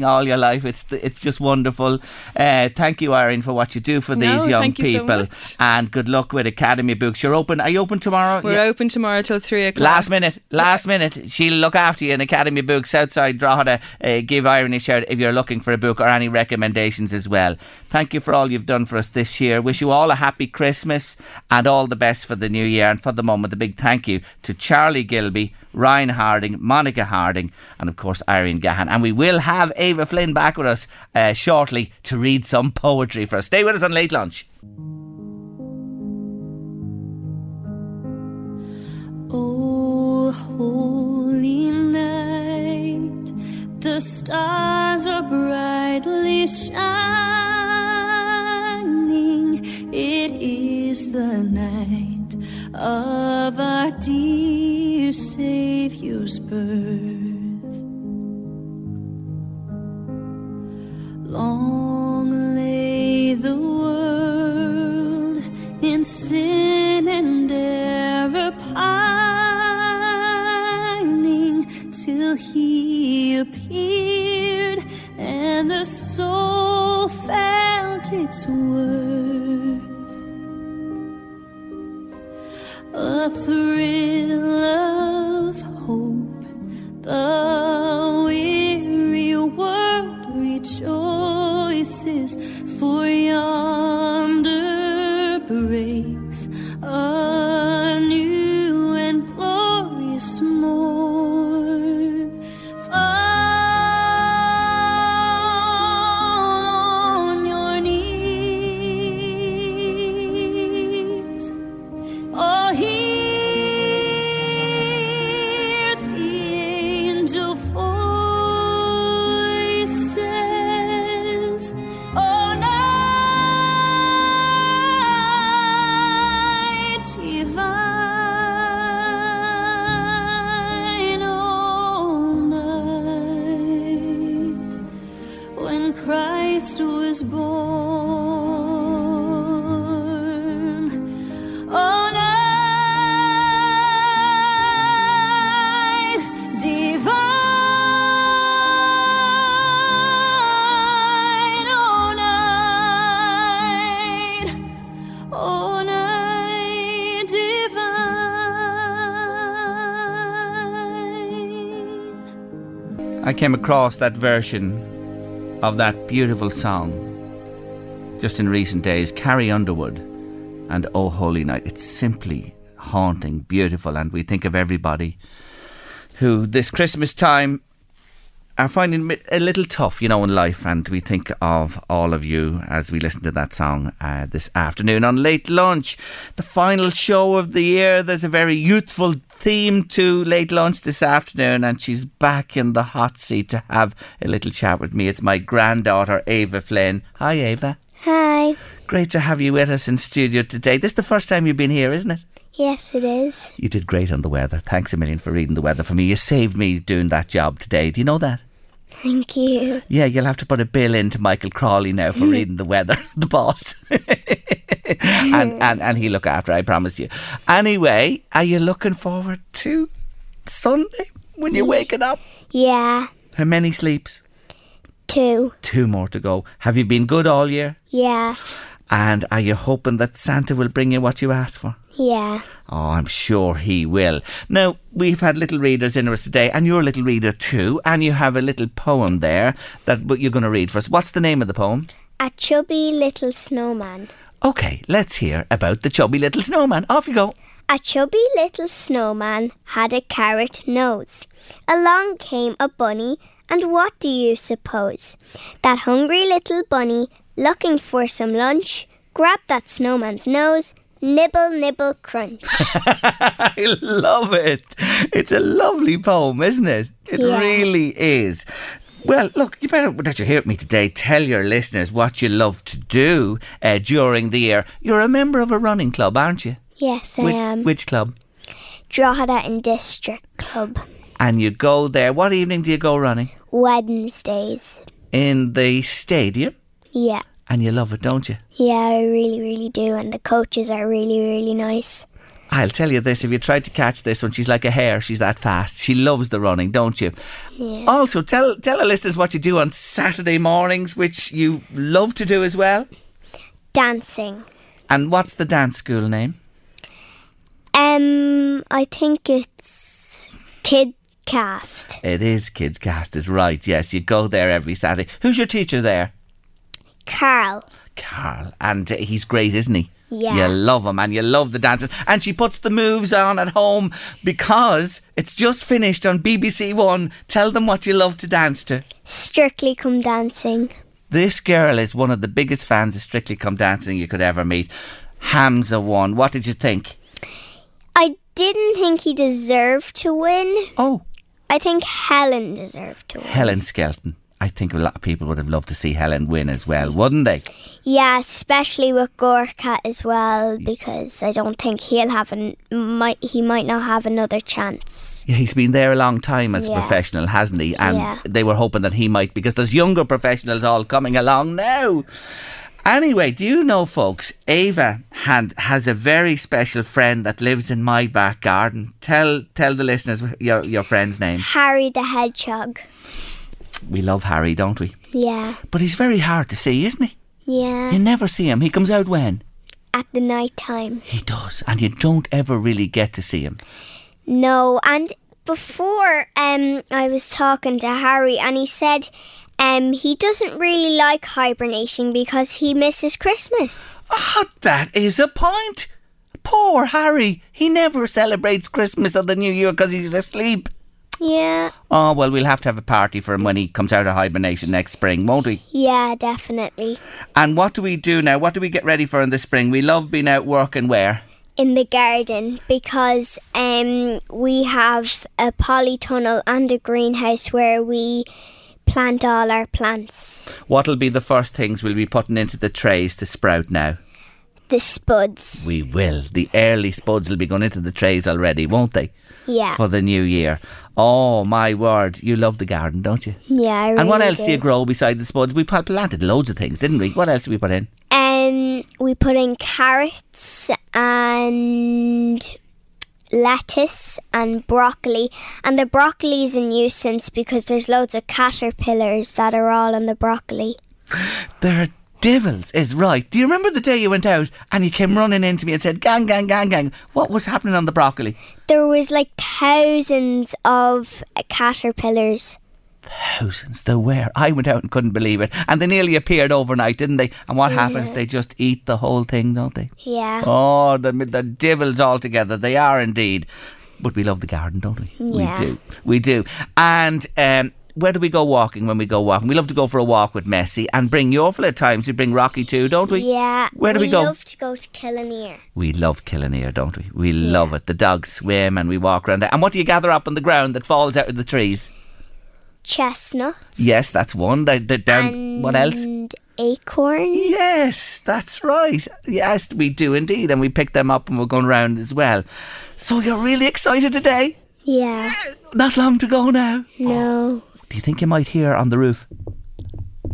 all your life. It's it's just wonderful. Uh, thank you, Irene, for what you do for No, these young thank you so people, and good luck with Academy Books. You're open. Are you open tomorrow? We're Yeah. open tomorrow till three o'clock. Last minute, last minute. She'll look after you in Academy Books outside Drogheda. Uh, give Irene a shout if you're looking for a book or any recommendations as well. Thank you for all you've done for us this year. Wish you all a happy Christmas and all the best for the new year. And for the moment, a big thank you to Charlie Gilby, Ryan Harding, Monica Harding, and of course Irene Gahan. And we will have Ava Flynn back with us uh, shortly to read some poetry for us. Stay with us on Late Lunch. Oh, holy night, the stars are brightly shining. It is the night of our dear 对 across that version of that beautiful song just in recent days, Carrie Underwood and Oh Holy Night. It's simply haunting, beautiful, and we think of everybody who this Christmas time are finding it a little tough, you know, in life, and we think of all of you as we listen to that song uh, this afternoon on Late Lunch, the final show of the year. There's a very youthful theme to Late Lunch this afternoon, and she's back in the hot seat to have a little chat with me. It's my granddaughter, Ava Flynn. Hi, Ava. Hi. Great to have you with us in studio today. This is the first time you've been here, isn't it? Yes, it is. You did great on the weather. Thanks a million for reading the weather for me. You saved me doing that job today. Do you know that? Thank you. Yeah, you'll have to put a bill into Michael Crawley now for mm. reading the weather, the boss. and, and and he'll look after, I promise you. Anyway, are you looking forward to Sunday when you're waking up? Yeah. How many sleeps? Two. Two more to go. Have you been good all year? Yeah. And are you hoping that Santa will bring you what you asked for? Yeah. Oh, I'm sure he will. Now, we've had little readers in us today, and you're a little reader too, and you have a little poem there that you're going to read for us. What's the name of the poem? A chubby little snowman. Okay, let's hear about the chubby little snowman. Off you go. A chubby little snowman had a carrot nose. Along came a bunny, and what do you suppose? That hungry little bunny, looking for some lunch, grabbed that snowman's nose, nibble, nibble, crunch. I love it. It's a lovely poem, isn't it? It Yeah. really is. Well, look, you better, that you hear me today, tell your listeners what you love to do uh, during the year. You're a member of a running club, aren't you? Yes, I Which, am. which club? Drogheda and District Club. And you go there. What evening do you go running? Wednesdays. In the stadium. Yeah. And you love it, don't you? Yeah, I really, really do. And the coaches are really, really nice. I'll tell you this, if you tried to catch this one, she's like a hare, she's that fast. She loves the running, don't you? Yeah. Also, tell tell our listeners what you do on Saturday mornings, which you love to do as well. Dancing. And what's the dance school name? Um, I think it's Kid Cast. It is Kids Cast, is right. Yes, you go there every Saturday. Who's your teacher there? Carl. Carl. And uh, he's great, isn't he? Yeah. You love him and you love the dances. And she puts the moves on at home because it's just finished on BBC One. Tell them what you love to dance to. Strictly Come Dancing. This girl is one of the biggest fans of Strictly Come Dancing you could ever meet. Hamza won. What did you think? I didn't think he deserved to win. Oh. I think Helen deserved to win. Helen Skelton. I think a lot of people would have loved to see Helen win as well, wouldn't they? Yeah, especially with Gorka as well, because I don't think he'll have an might he might not have another chance. Yeah, he's been there a long time as a professional, hasn't he? And Yeah. they were hoping that he might, because there's younger professionals all coming along now. Anyway, do you know, folks, Ava had, has a very special friend that lives in my back garden. Tell tell the listeners your, your friend's name. Harry the Hedgehog. We love Harry, don't we? Yeah, But he's very hard to see, isn't he? yeah. You never see him. He comes out when? At the night time. He does. And you don't ever really get to see him. No, and before um I was talking to Harry and he said um he doesn't really like hibernating because he misses Christmas. Ah, that is a point. Poor Harry. He never celebrates Christmas or the New Year because he's asleep. Yeah. Oh, well, we'll have to have a party for him when he comes out of hibernation next spring, won't we? Yeah, definitely. And what do we do now? What do we get ready for in the spring? We love being out working where? In the garden because um we have a polytunnel and a greenhouse where we plant all our plants. What'll be the first things we'll be putting into the trays to sprout now? The spuds. We will. The early spuds will be going into the trays already, won't they? Yeah. For the new year. Oh, my word. You love the garden, don't you? Yeah, I really and what else do. you grow beside the spuds? We planted loads of things, didn't we? What else did we put in? Um, we put in carrots and lettuce and broccoli. And the broccoli is a nuisance because there's loads of caterpillars that are all on the broccoli. There devils, is right. Do you remember the day you went out and you came running into me and said, gang, gang, gang, gang? What was happening on the broccoli? There was like thousands of caterpillars. Thousands. There were. I went out and couldn't believe it. And they nearly appeared overnight, didn't they? And what happens? They just eat the whole thing, don't they? Yeah. Oh, the, the devils all together. They are indeed. But we love the garden, don't we? Yeah. We do. We do. And um, where do we go walking when we go walking? We love to go for a walk with Messi and bring you awful at times. We bring Rocky too, don't we? Yeah. Where do we go? We love to go to Killineer. We love Killineer, don't we? We love it. The dogs swim and we walk around there. And what do you gather up on the ground that falls out of the trees? Chestnuts. Yes, that's one. The, the down, what else? And acorn. Yes, that's right. Yes, we do indeed. And we pick them up and we're going round as well. So you're really excited today? Yeah. Not long to go now. No. Do you think you might hear on the roof?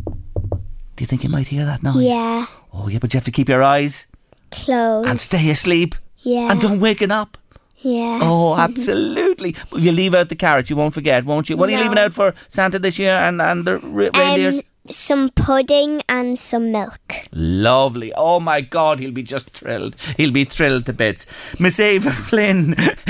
Do you think you might hear that noise? Yeah. Oh, yeah, but you have to keep your eyes Closed. and stay asleep Yeah. and don't waken up. Yeah. Oh, absolutely. You leave out the carrots, you won't forget, won't you? What are you leaving out for Santa this year and, and the re- reindeers? Um, Some pudding and some milk. Lovely. Oh my God, he'll be just thrilled. He'll be thrilled to bits. Miss Ava Flynn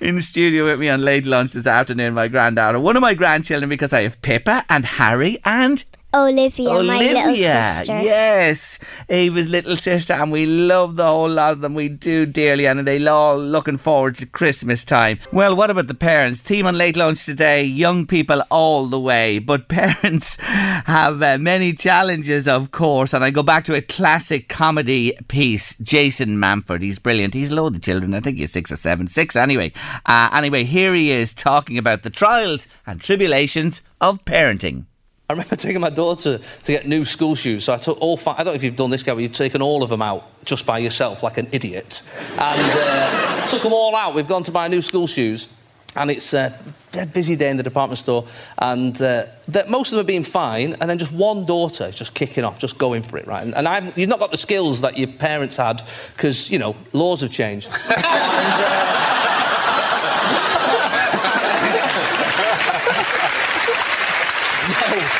in the studio with me on late lunch this afternoon, my granddaughter. One of my grandchildren because I have Pippa and Harry and Olivia, my little Olivia, sister. yes, Ava's little sister, and we love the whole lot of them. We do dearly, and they're all looking forward to Christmas time. Well, what about the parents? Theme on late lunch today: young people all the way, but parents have uh, many challenges, of course. And I go back to a classic comedy piece. Jason Manford, he's brilliant. He's a load of children. I think he's six or seven, six anyway. Uh, anyway, here he is talking about the trials and tribulations of parenting. I remember taking my daughter to get new school shoes. So I took all five. I don't know if you've done this, Gary. You've taken all of them out just by yourself, like an idiot, and uh, took them all out. We've gone to buy new school shoes, and it's a dead busy day in the department store, and uh, that most of them are being fine, and then just one daughter is just kicking off, just going for it, right? And, and you've not got the skills that your parents had because you know laws have changed. and, uh,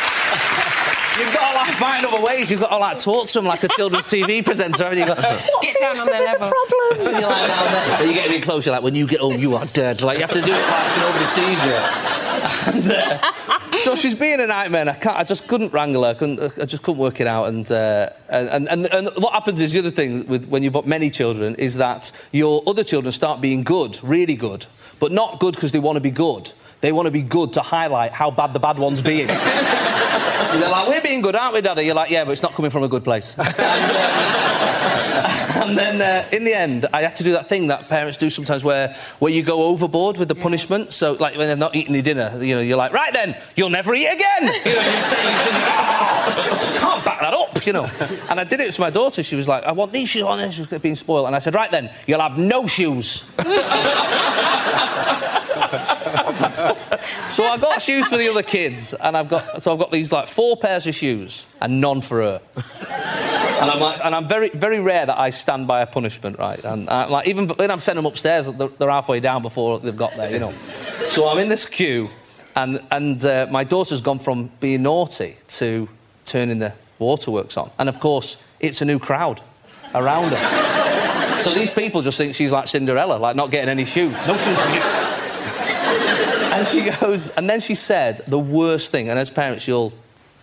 find other ways. You've got to like talk to them like a children's TV presenter. And you go, Get down on their level. problem? And you're like, down there. Then you get a bit closer. Like when you get home, you are dead. Like you have to do it like nobody sees you. And, uh, so she's being a nightmare. And I can't. I just couldn't wrangle her. I, couldn't, I just couldn't work it out. And, uh, and, and and what happens is the other thing with when you've got many children is that your other children start being good, really good, but not good because they want to be good. They want to be good to highlight how bad the bad one's being. They're like, we're being good, aren't we, Daddy? You're like, yeah, but it's not coming from a good place. and, uh, and then uh, in the end, I had to do that thing that parents do sometimes where, where you go overboard with the punishment. So, like, when they're not eating their dinner, you know, you're like, right then, you'll never eat again. You know, you say, you can, can't back that up, you know. And I did it to my daughter. She was like, I want these shoes on. She was being spoiled. And I said, right then, you'll have no shoes. so I got shoes for the other kids, and I've got so I've got these like four pairs of shoes and none for her. and I'm like, and I'm very very rare that I stand by a punishment, right? And i like even when I'm sending them upstairs, they're, they're halfway down before they've got there, you know. so I'm in this queue, and and uh, my daughter's gone from being naughty to turning the waterworks on, and of course it's a new crowd around her. So these people just think she's like Cinderella, like not getting any shoes. No shoes And she goes, and then she said the worst thing, and as parents, you'll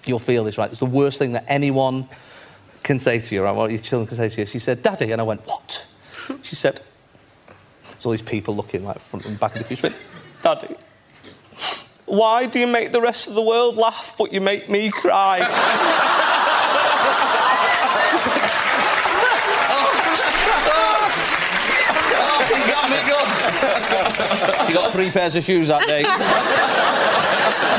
you'll feel this, right? It's the worst thing that anyone can say to you, right? What your children can say to you. She said, "Daddy," and I went, "What?" She said, "There's all these people looking like front and back of the queue." She went, "Daddy." Why do you make the rest of the world laugh, but you make me cry? You got me You got three pairs of shoes that day.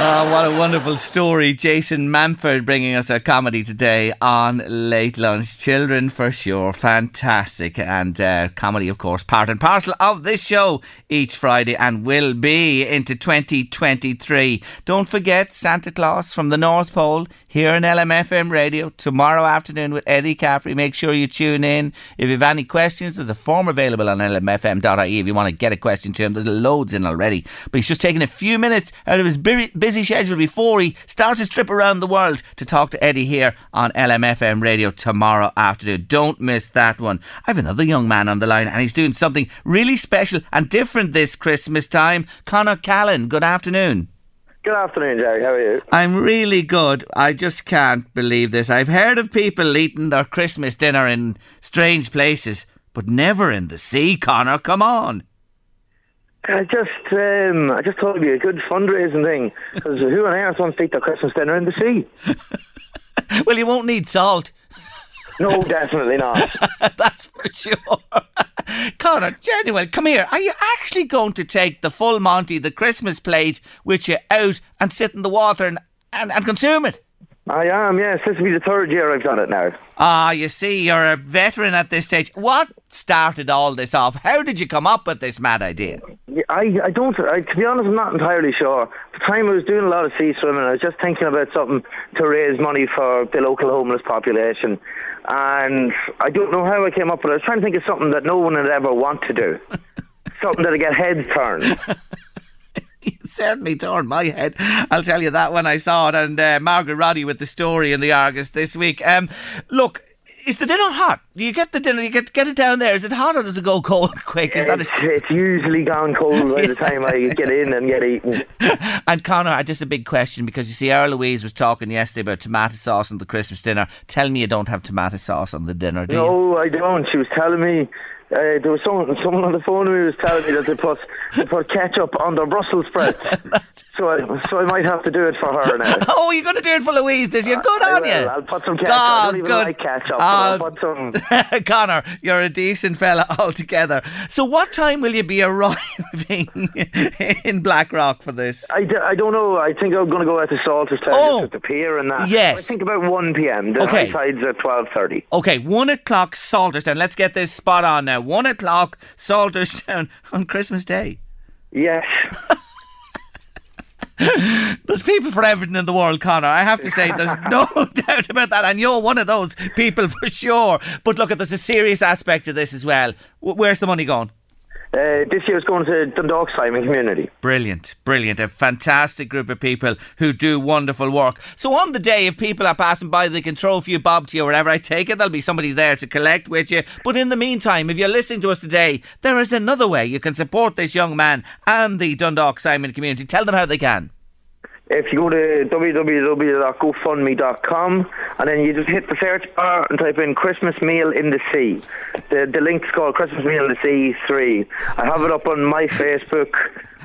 Oh, what a wonderful story. Jason Manford bringing us a comedy today on Late Lunch. Children, for sure. Fantastic. And uh, comedy, of course, part and parcel of this show each Friday and will be into 2023. Don't forget Santa Claus from the North Pole here on LMFM radio tomorrow afternoon with Eddie Caffrey. Make sure you tune in. If you have any questions, there's a form available on lmfm.ie if you want to get a question to him. There's loads in already. But he's just taking a few minutes out of his bu- busy schedule before he starts his trip around the world to talk to Eddie here on LMFM radio tomorrow afternoon. Don't miss that one. I have another young man on the line and he's doing something really special and different this Christmas time. Connor Callan, good afternoon. Good afternoon, Jerry. How are you? I'm really good. I just can't believe this. I've heard of people eating their Christmas dinner in strange places, but never in the sea, Connor. Come on. I just, um, I just thought it'd be a good fundraising thing because who on earth wants to eat their Christmas dinner in the sea? well, you won't need salt. No, definitely not. That's for sure. Connor, genuine, come here. Are you actually going to take the full Monty, the Christmas plate, with you out and sit in the water and, and, and consume it? I am, yes. This will be the third year I've done it now. Ah, you see, you're a veteran at this stage. What started all this off? How did you come up with this mad idea? I, I don't, I, to be honest, I'm not entirely sure. At the time I was doing a lot of sea swimming, I was just thinking about something to raise money for the local homeless population. And I don't know how I came up with it. I was trying to think of something that no one would ever want to do. something that'd get heads turned. certainly turned my head. I'll tell you that when I saw it. And uh, Margaret Roddy with the story in the Argus this week. Um, look, is the dinner hot? Do you get the dinner? You get get it down there. Is it hot or does it go cold quick? Is that It's, it's usually gone cold by the time I get in and get eaten. And Connor, I just a big question because you see, our Louise was talking yesterday about tomato sauce on the Christmas dinner. Tell me you don't have tomato sauce on the dinner, do you? No, I don't. She was telling me. Uh, there was someone, someone on the phone me was telling me that they put they put ketchup on their Brussels sprouts. so I so I might have to do it for her now. Oh, you're going to do it for Louise? Does you good I on will. you? I'll put some ketchup. I Oh, don't even good. like ketchup. but Oh. I'll um, put some. Connor, you're a decent fella altogether. So, what time will you be arriving in Blackrock for this? I, d- I don't know. I think I'm going to go out to Salterstown Oh. at the pier and that. Yes. I think about 1 p.m. The Okay. high tide's at 12.30. Okay, one o'clock Salterstown. Let's get this spot on now. One o'clock Salterstown on Christmas Day. Yes. There's people for everything in the world, Connor. I have to say, there's no doubt about that. And you're one of those people for sure. But look, at there's a serious aspect to this as well. Where's the money going? Uh, this year's going to Dundalk Simon Community. Brilliant, brilliant. A fantastic group of people who do wonderful work. So on the day, if people are passing by, they can throw a few bob to you or whatever. I take it there'll be somebody there to collect with you. But in the meantime, if you're listening to us today, there is another way you can support this young man and the Dundalk Simon community. Tell them how they can. If you go to www.gofundme.com and then you just hit the search bar and type in Christmas Meal in the Sea. The the link's called Christmas Meal in the Sea 3. I have it up on my Facebook,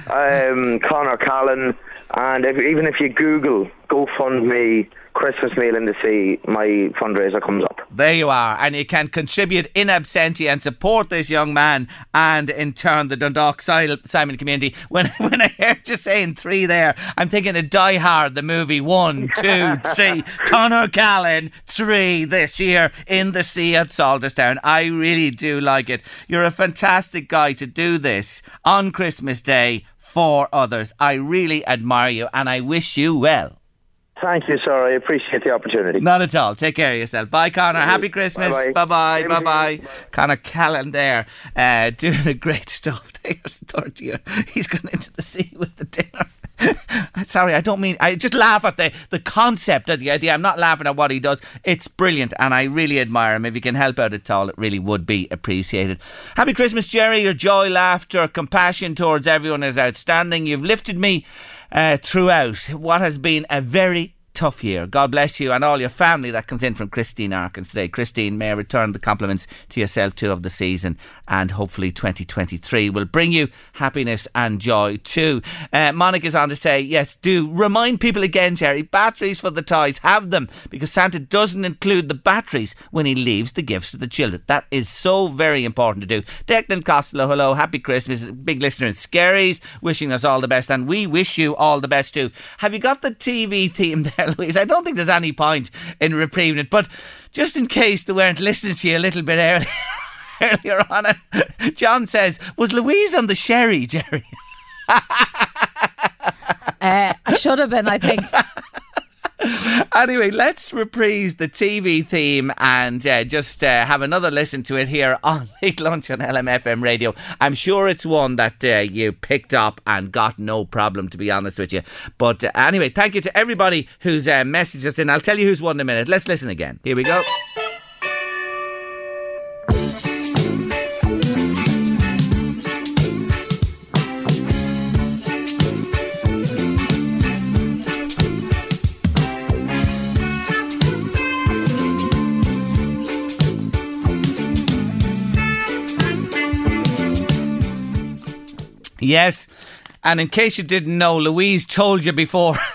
um, Connor Callan, and if, even if you Google GoFundMe Christmas Meal in the Sea, my fundraiser comes up. There you are. And you can contribute in absentia and support this young man and in turn the Dundalk Simon community. When, when I heard you saying three there, I'm thinking of Die Hard, the movie. One, two, three. Connor Callan, three this year in the sea at Salterstown. I really do like it. You're a fantastic guy to do this on Christmas Day for others. I really admire you and I wish you well. Thank you, sir. I appreciate the opportunity. Not at all. Take care of yourself. Bye, Connor. Happy Christmas. Bye bye. Bye to bye. Connor Callan there, uh, doing a great stuff. There's the third year. He's gone into the sea with the dinner. Sorry, I don't mean. I just laugh at the the concept of the idea. I'm not laughing at what he does. It's brilliant, and I really admire him. If you can help out at all, it really would be appreciated. Happy Christmas, Jerry. Your joy, laughter, compassion towards everyone is outstanding. You've lifted me uh, throughout what has been a very tough year. God bless you and all your family that comes in from Christine Arkins today. Christine, may I return the compliments to yourself too of the season and hopefully 2023 will bring you happiness and joy too. Uh, Monica's on to say, yes, do remind people again, Jerry, batteries for the toys, have them because Santa doesn't include the batteries when he leaves the gifts to the children. That is so very important to do. Declan Costello, hello, happy Christmas. Big listener in Skerries, wishing us all the best and we wish you all the best too. Have you got the TV theme there, Louise? I don't think there's any point in reprieving it, but just in case they weren't listening to you a little bit earlier. Earlier on, John says, "Was Louise on the sherry, Jerry?" Uh, I should have been, I think. anyway, let's reprise the TV theme and uh, just uh, have another listen to it here on Late Lunch on LMFM Radio. I'm sure it's one that uh, you picked up and got no problem, to be honest with you. But uh, anyway, thank you to everybody who's uh, messaged us in. I'll tell you who's won in a minute. Let's listen again. Here we go. Yes. And in case you didn't know, Louise told you before.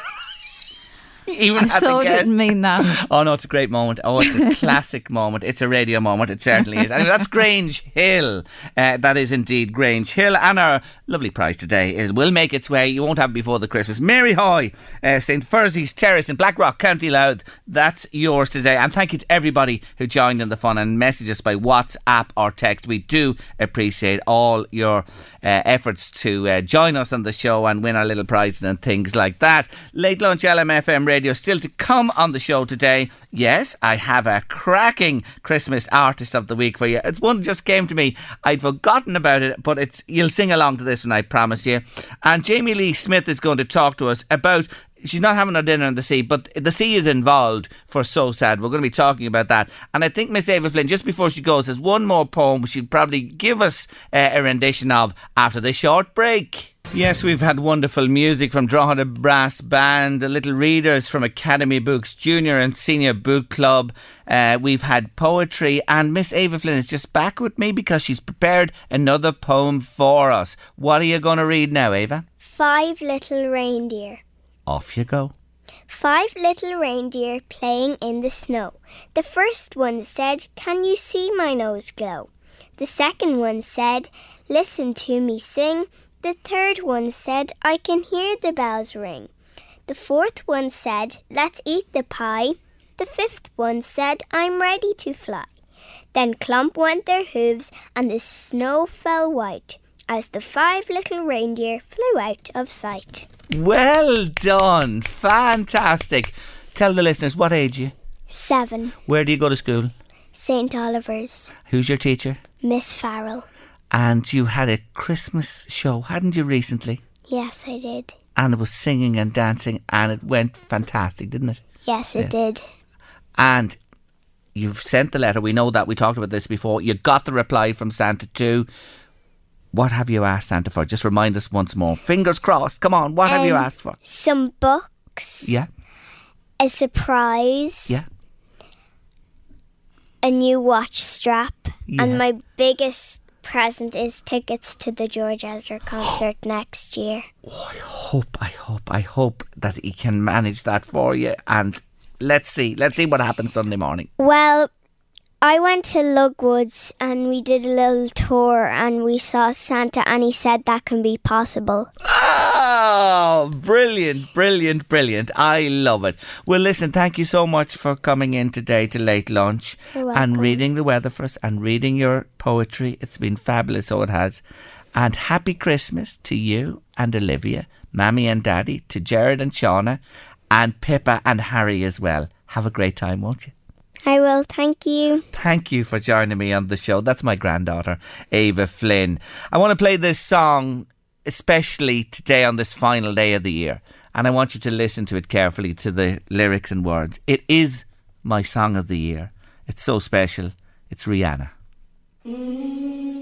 Even I so didn't mean that. Oh no, it's a great moment. Oh, it's a classic moment. It's a radio moment. It certainly is. Anyway, that's Grange Hill. Uh, that is indeed Grange Hill, and our lovely prize today it will make its way. You won't have it before the Christmas. Mary Hoy, uh, St Fursey's Terrace in Blackrock, County Louth. That's yours today. And thank you to everybody who joined in the fun and messaged us by WhatsApp or text. We do appreciate all your uh, efforts to uh, join us on the show and win our little prizes and things like that. Late lunch LMFM radio still to come on the show today. Yes, I have a cracking Christmas artist of the week for you. It's one that just came to me. I'd forgotten about it, but it's you'll sing along to this one, I promise you. And Jamie Lee Smith is going to talk to us about she's not having her dinner in the sea, but the sea is involved for SOSAD. We're going to be talking about that. And I think Miss Ava Flynn, just before she goes, has one more poem she'd probably give us uh, a rendition of after this short break. Yes, we've had wonderful music from Drogheda Brass Band, the Little Readers from Academy Books Junior and Senior Book Club. Uh, we've had poetry, and Miss Ava Flynn is just back with me because she's prepared another poem for us. What are you going to read now, Ava? Five little reindeer. Off you go. Five little reindeer playing in the snow. The first one said, Can you see my nose glow? The second one said, Listen to me sing. The third one said, I can hear the bells ring. The fourth one said, Let's eat the pie. The fifth one said, I'm ready to fly. Then clump went their hooves, and the snow fell white as the five little reindeer flew out of sight. Well done. Fantastic. Tell the listeners, what age are you? Seven. Where do you go to school? St. Oliver's. Who's your teacher? Miss Farrell. And you had a Christmas show, hadn't you, recently? Yes, I did. And it was singing and dancing, and it went fantastic, didn't it? Yes, it Yes. did. And you've sent the letter. We know that. We talked about this before. You got the reply from Santa too. What have you asked Santa for? Just remind us once more. Fingers crossed. Come on. What have you Um, asked for? Some books. Yeah. A surprise. Yeah. A new watch strap. Yes. And my biggest present is tickets to the George Ezra concert next year. Oh, I hope, I hope, I hope that he can manage that for you. And let's see. Let's see what happens Sunday morning. Well, I went to Lugwoods and we did a little tour and we saw Santa and he said that can be possible. Oh, brilliant, brilliant, brilliant. I love it. Well, listen, thank you so much for coming in today to late lunch and reading the weather for us and reading your poetry. It's been fabulous, so it has. And happy Christmas to you and Olivia, Mammy and Daddy, to Jared and Shauna, and Pippa and Harry as well. Have a great time, won't you? I will, thank you. Thank you for joining me on the show. That's my granddaughter, Ava Flynn. I want to play this song, especially today on this final day of the year. And I want you to listen to it carefully to the lyrics and words. It is my song of the year. It's so special. It's Rihanna. Lift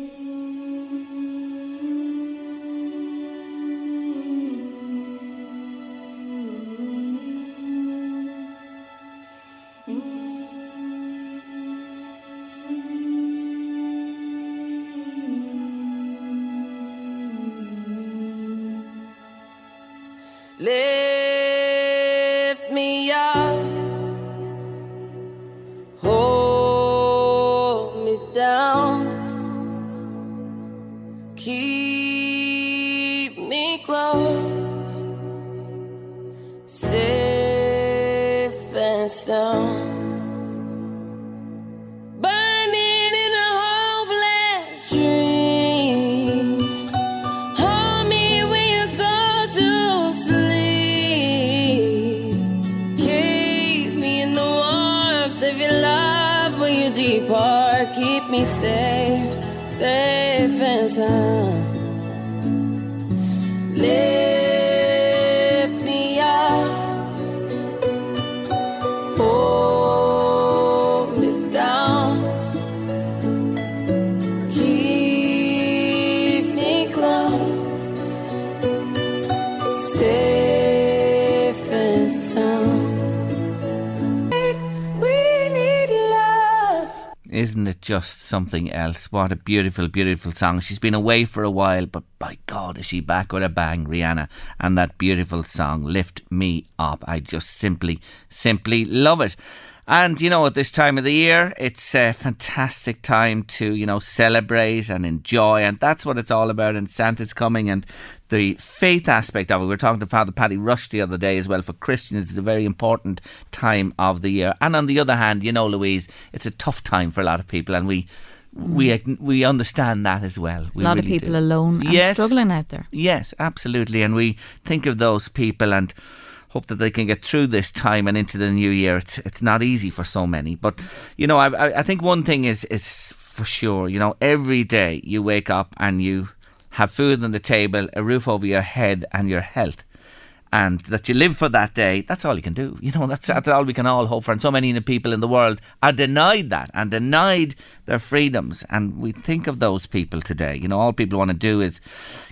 just something else? What a beautiful, beautiful song. She's been away for a while, but by God, is she back with a bang, Rihanna? And that beautiful song, Lift Me Up. I just simply, simply love it. And you know, at this time of the year, it's a fantastic time to, you know, celebrate and enjoy. And that's what it's all about. And Santa's coming and the faith aspect of it. We were talking to Father Paddy Rush the other day as well. For Christians, it's a very important time of the year. And on the other hand, you know, Louise, it's a tough time for a lot of people. And we we mm. we understand that as well. a We lot of people do. alone and Yes. struggling out there. Yes, absolutely. And we think of those people and hope that they can get through this time and into the new year. It's it's not easy for so many, but you know, I I, I think one thing is is for sure. You know, every day you wake up and you have food on the table, a roof over your head, and your health. And that you live for that day, that's all you can do. You know, that's, that's all we can all hope for. And so many people in the world are denied that and denied their freedoms. And we think of those people today. You know, all people want to do is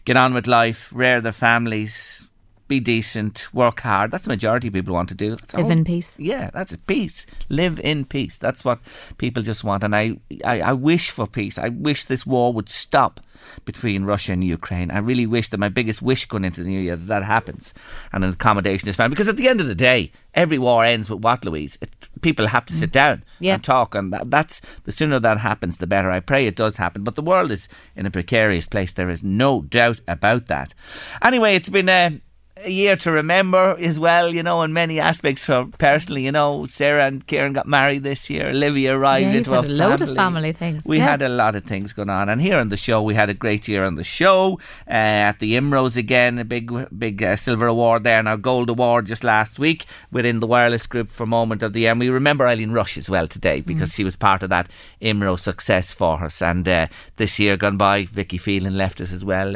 get on with life, rear their families, be decent, work hard. That's the majority of people want to do. That's Live in peace. Yeah, that's a peace. Live in peace. That's what people just want. And I, I, I wish for peace. I wish this war would stop between Russia and Ukraine. I really wish that my biggest wish going into the new year that that happens and an accommodation is found. Because at the end of the day, every war ends with what, Louise? It, people have to sit mm. down Yeah. and talk. And that, that's the sooner that happens, the better. I pray it does happen. But the world is in a precarious place. There is no doubt about that. Anyway, it's been a a year to remember as well, you know, in many aspects. For personally, you know, Sarah and Kieran got married this year. Olivia arrived Yeah, into had a a load of family. things, We yeah. had a lot of things going on, and here on the show, we had a great year on the show. Uh, at the IMROs again, a big, big uh, silver award there, and our gold award just last week within the wireless group for Moment of the Year. And we remember Eileen Rush as well today because she was part of that IMRO success for us. And uh, this year gone by, Vicky Phelan left us as well,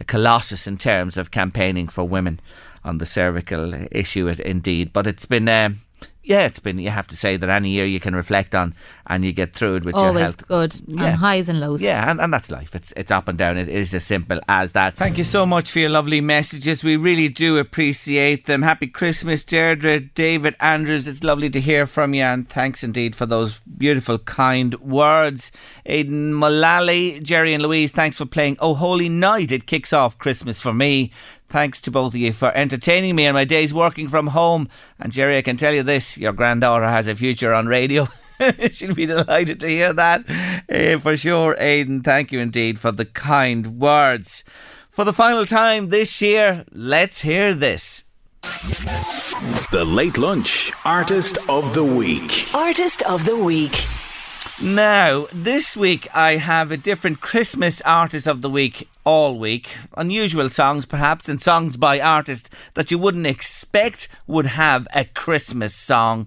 a, colossus in terms of campaigning for women on the cervical issue, indeed. But it's been. Um, yeah, it's been. You have to say that any year you can reflect on, and you get through it with your Always health. good. And highs and lows. Yeah, and, and that's life. It's it's up and down. It is as simple as that. Thank you so much for your lovely messages. We really do appreciate them. Happy Christmas, Deirdre, David Andrews. It's lovely to hear from you, and thanks indeed for those beautiful, kind words. Aidan Mullally, Jerry and Louise, thanks for playing Oh Holy Night. It kicks off Christmas for me. Thanks to both of you for entertaining me on my days working from home. And Jerry, I can tell you this your granddaughter has a future on radio. She'll be delighted to hear that. Eh, for sure, Aidan, thank you indeed for the kind words. For the final time this year, let's hear this. The Late Lunch Artist of the Week. Artist of the Week. Now, this week I have a different Christmas artist of the week all week. Unusual songs, perhaps, and songs by artists that you wouldn't expect would have a Christmas song.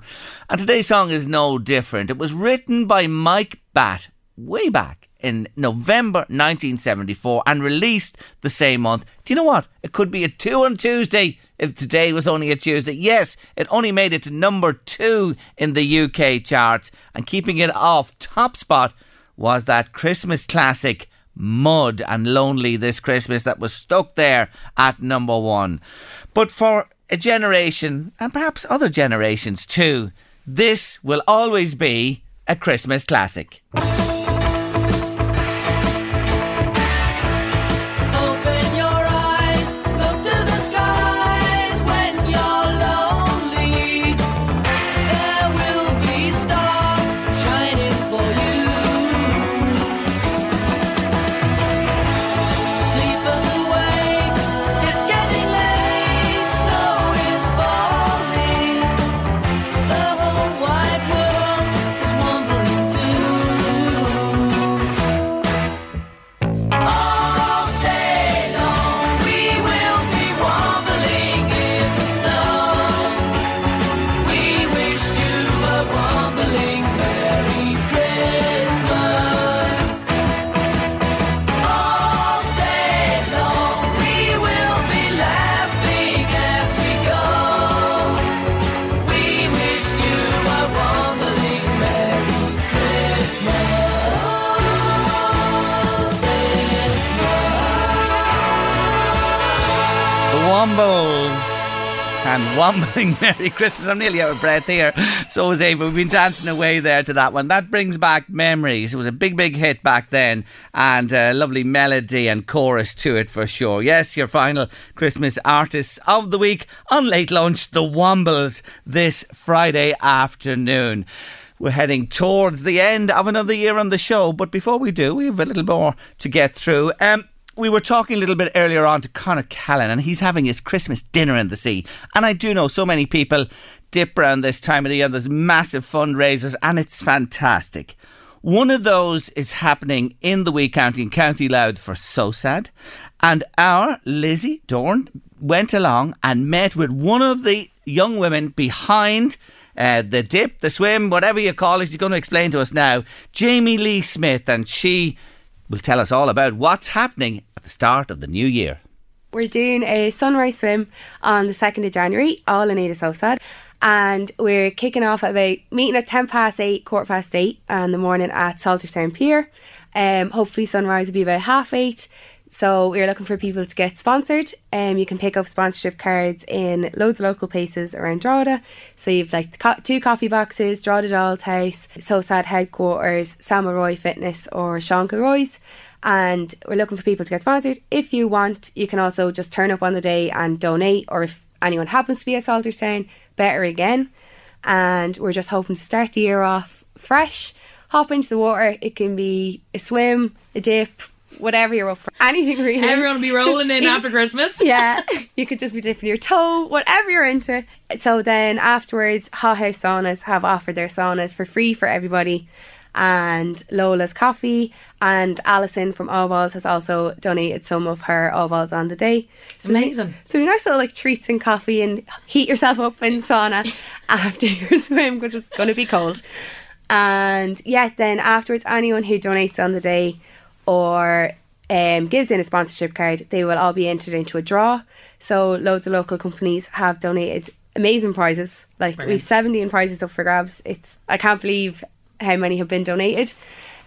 And today's song is no different. It was written by Mike Batt way back in November 1974 and released the same month. Do you know what? It could be a two on Tuesday if today was only a Tuesday. Yes, it only made it to number two in the UK charts, and keeping it off top spot was that Christmas classic. Mud and Lonely this Christmas that was stuck there at number one. But for a generation, and perhaps other generations too, this will always be a Christmas classic. And Wombling Merry Christmas. I'm nearly out of breath here. So was Ava. We've been dancing away there to that one. That brings back memories. It was a big, big hit back then and a lovely melody and chorus to it for sure. Yes, your final Christmas artists of the week on Late Lunch, the Wombles, this Friday afternoon. We're heading towards the end of another year on the show, but before we do, we have a little more to get through. Um, we were talking a little bit earlier on to Connor Callan, and he's having his Christmas dinner in the sea. And I do know so many people dip around this time of the year. There's massive fundraisers, and it's fantastic. One of those is happening in the Wee County in County Louth for SOSAD. And our Lizzie Doran went along and met with one of the young women behind uh, the dip, the swim, whatever you call it. She's going to explain to us now. Jamie Lee Smith, and she will tell us all about what's happening at the start of the new year. We're doing a sunrise swim on the 2nd of January, all in Ada SOSAD. And we're kicking off at about meeting at 10 past 8, quarter past 8 in the morning at Salterstown Pier. Um, hopefully, sunrise will be about half 8. So, we're looking for people to get sponsored. Um, you can pick up sponsorship cards in loads of local places around Drogheda. So, you've like co- two coffee boxes, Drogheda Doll's House, SOSAD Headquarters, Samaroy Fitness, or Sean Roy's. and we're looking for people to get sponsored. If you want, you can also just turn up on the day and donate, or if anyone happens to be at Salterstown, better again. And we're just hoping to start the year off fresh. Hop into the water. It can be a swim, a dip, whatever you're up for. Anything really. Everyone will be rolling in after Christmas. yeah. You could just be dipping your toe, whatever you're into. So then afterwards, Hot House Saunas have offered their saunas for free for everybody and Lola's Coffee and Alison from All Balls has also donated some of her All Balls on the day. So Amazing. So nice little like treats and coffee and heat yourself up in sauna after your swim because it's going to be cold. And yeah, then afterwards, anyone who donates on the day or um, gives in a sponsorship card, they will all be entered into a draw. So loads of local companies have donated amazing prizes. Like Brilliant. we've 17 prizes up for grabs. It's I can't believe how many have been donated.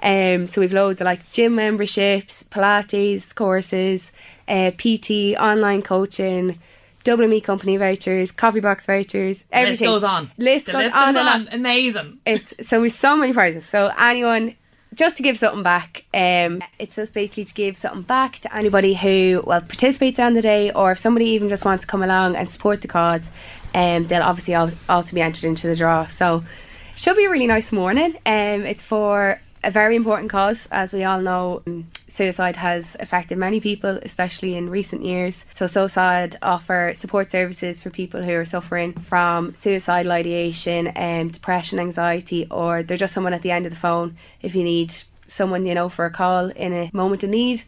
Um, so we've loads of like gym memberships, Pilates courses, uh, PT, online coaching, Dublin Meat Company vouchers, coffee box vouchers, The list everything. goes on. List The goes list on goes and on. on. Amazing. It's so we've so many prizes. So anyone just to give something back. Um, it's just basically to give something back to anybody who well participates on the day, or if somebody even just wants to come along and support the cause, um, they'll obviously al- also be entered into the draw. So should be a really nice morning. Um, it's for a very important cause, as we all know. um, Suicide has affected many people, especially in recent years. So, SOSAD offer support services for people who are suffering from suicidal ideation, um, depression, anxiety, or they're just someone at the end of the phone if you need someone, you know, for a call in a moment of need.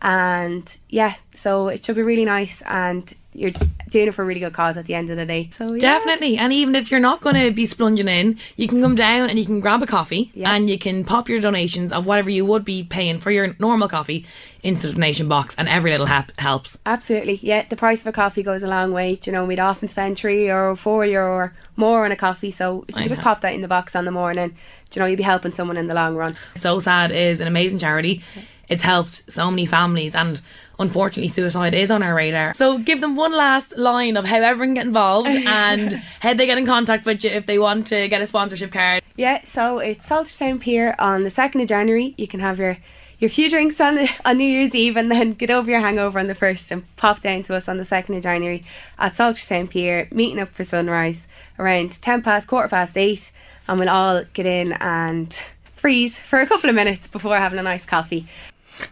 And yeah, so it should be really nice, and you're doing it for a really good cause at the end of the day. So, yeah. Definitely. And even if you're not going to be splunging in, you can come down and you can grab a coffee and you can pop your donations of whatever you would be paying for your normal coffee into the donation box, and every little help helps. Absolutely. Yeah, the price of a coffee goes a long way. You know, we'd often spend three or four euro or more on a coffee. So if you I just know. pop that in the box on the morning, you know, you'd be helping someone in the long run. SOSAD is an amazing charity. It's helped so many families, and unfortunately, suicide is on our radar. So give them one last line of how everyone can get involved and how they get in contact with you if they want to get a sponsorship card. Yeah, so it's Salterstown Pier on the 2nd of January. You can have your your few drinks on the, on New Year's Eve and then get over your hangover on the 1st and pop down to us on the 2nd of January at Salterstown Pier, meeting up for sunrise around 10 past, quarter past 8, and we'll all get in and freeze for a couple of minutes before having a nice coffee.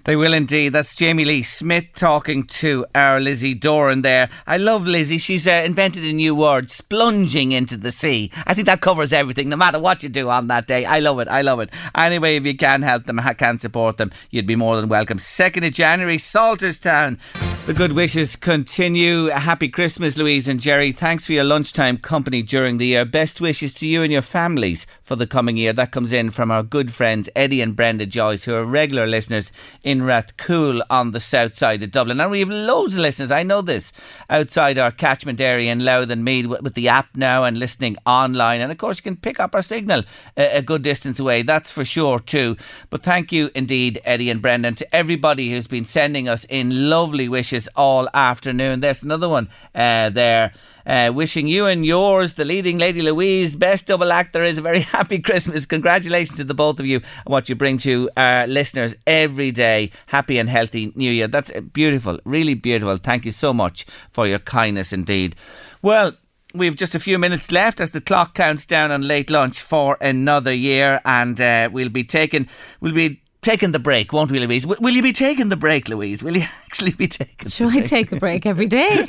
They will indeed. That's Jamie Lee Smith talking to our Lizzie Doran there. I love Lizzie. She's uh, invented a new word, splunging into the sea. I think that covers everything, no matter what you do on that day. I love it. I love it. Anyway, if you can help them, can support them, you'd be more than welcome. 2nd of January, Salterstown. The good wishes continue. Happy Christmas, Louise and Jerry. Thanks for your lunchtime company during the year. Best wishes to you and your families for the coming year. That comes in from our good friends Eddie and Brenda Joyce, who are regular listeners in Rathcoole on the south side of Dublin. And we have loads of listeners, I know this, outside our catchment area in Louth and Meath with, the app now and listening online. And of course, you can pick up our signal a, a good distance away, that's for sure too. But thank you indeed, Eddie and Brendan, to everybody who's been sending us in lovely wishes all afternoon. There's another one uh, there. Uh, wishing you and yours, the leading Lady Louise, best double act there is, a very happy Christmas. Congratulations to the both of you and what you bring to our listeners every day. Happy and healthy New Year. That's beautiful, really beautiful. Thank you so much for your kindness indeed. Well, We've just a few minutes left as the clock counts down on late lunch for another year, and uh, we'll be taking we'll be taking the break, won't we, Louise? W- will you be taking the break, Louise? Will you actually be taking? The break? Should I take a break every day?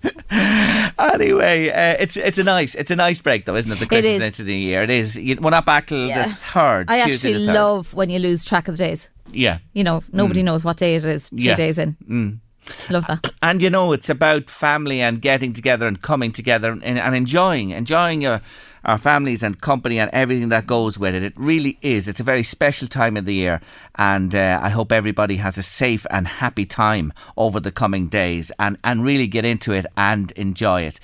Anyway, uh, it's it's a nice it's a nice break though, isn't it? The Christmas is. into the year. It is. You, we're not back till Yeah. the third. I Tuesday actually third. love when you lose track of the days. Yeah. You know, nobody Mm. knows what day it is three Yeah. days in. Mm. Love that. And you know, it's about family and getting together and coming together and, and enjoying, enjoying your our families and company and everything that goes with it. It really is. It's a very special time of the year, and uh, I hope everybody has a safe and happy time over the coming days and and really get into it and enjoy it.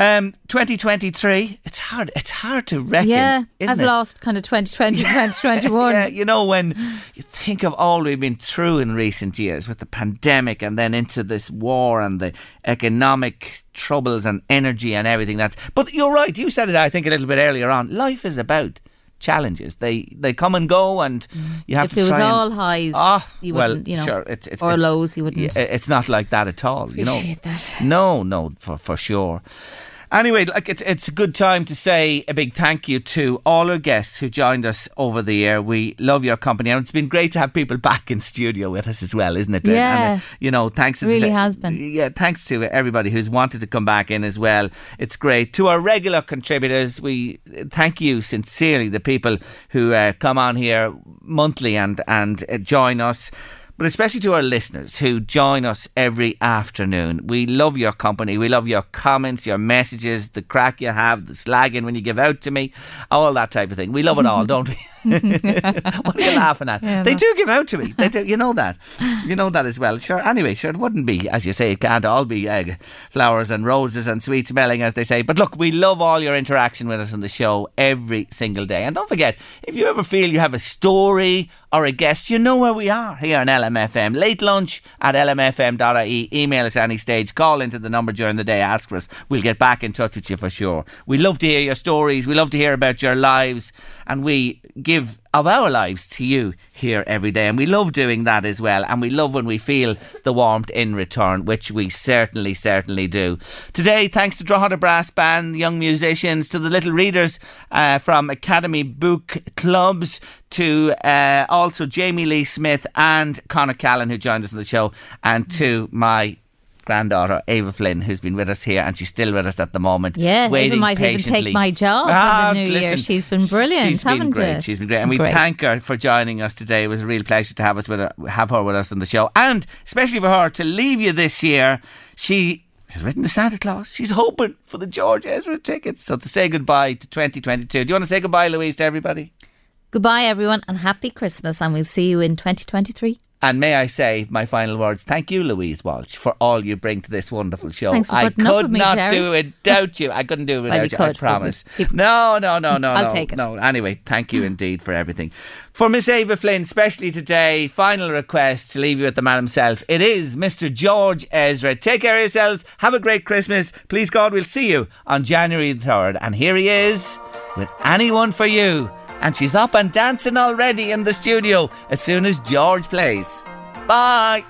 Um, 2023. It's hard. It's hard to reckon. yeah, I've it? lost kind of 2020, 2021. Yeah, you know, when you think of all we've been through in recent years with the pandemic and then into this war and the economic troubles and energy and everything that's. But you're right, you said it, I think, a little bit earlier on. Life is about challenges. They they come and go and you have to. If to it was all highs, Ah, you well, wouldn't, you know, sure, it's, it's, or it's- lows, you wouldn't. it's not like that at all, you know. Appreciate that. No, no, for for sure. Anyway, like it's it's a good time to say a big thank you to all our guests who joined us over the year. We love your company, and it's been great to have people back in studio with us as well, isn't it? Yeah. And, uh, you know, thanks. to Really the- has been. Yeah, thanks to everybody who's wanted to come back in as well. It's great. To our regular contributors, we thank you sincerely. The people who uh, come on here monthly and and uh, join us but especially to our listeners who join us every afternoon. We love your company. We love your comments, your messages, the crack you have, the slagging when you give out to me, all that type of thing. We love it all, don't we? what are you laughing at? Yeah, they no. do give out to me. They do. You know that. You know that as well. Sure. Anyway, sure. It wouldn't be, as you say, it can't all be uh, flowers and roses and sweet smelling, as they say. But look, we love all your interaction with us on the show every single day. And don't forget, if you ever feel you have a story or a guest, you know where we are here on LMFM. Late lunch at lmfm.ie. Email us at any stage. Call into the number during the day. Ask for us. We'll get back in touch with you for sure. We love to hear your stories. We love to hear about your lives. And we give of our lives to you here every day. And we love doing that as well. And we love when we feel the warmth in return, which we certainly, certainly do. Today, thanks to Drogheda Brass Band, young musicians, to the little readers uh, from Academy Book Clubs, to uh, also Jamie Lee Smith and Connor Callan, who joined us on the show, and to my granddaughter Ava Flynn, who's been with us here, and she's still with us at the moment. Yeah, Ava waiting might even take my job in Ah, the new year. She's been brilliant, She's been haven't great. you? She's been great, and we Great. thank her for joining us today. It was a real pleasure to have us with her, have her with us on the show, and especially for her to leave you this year. She has written to Santa Claus. She's hoping for the George Ezra tickets. So to say goodbye to 2022. Do you want to say goodbye, Louise, to everybody? Goodbye, everyone, and happy Christmas, and we'll see you in 2023. And may I say my final words? Thank you, Louise Walsh, for all you bring to this wonderful show. Thanks for I could me, not Jerry. do it without you. I couldn't do it Well, without you you. I could, promise. but No, no, no, no, I'll no, take it. no. Anyway, thank you indeed for everything. For Miss Ava Flynn, especially today, final request to leave you with the man himself. It is Mr. George Ezra. Take care of yourselves. Have a great Christmas. Please God, we'll see you on January the third. And here he is with anyone for you. And she's up and dancing already in the studio as soon as George plays. Bye.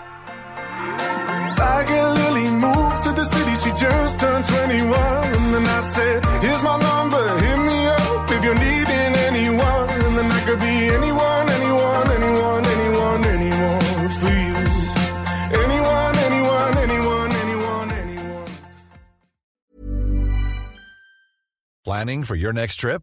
Tiger Lily moved to the city, she just turned 21. And then I said, Here's my number, hit me up if you're needing anyone. And then I could be anyone, anyone, anyone, anyone, anyone for you. Anyone, anyone, anyone, anyone, anyone. Planning for your next trip?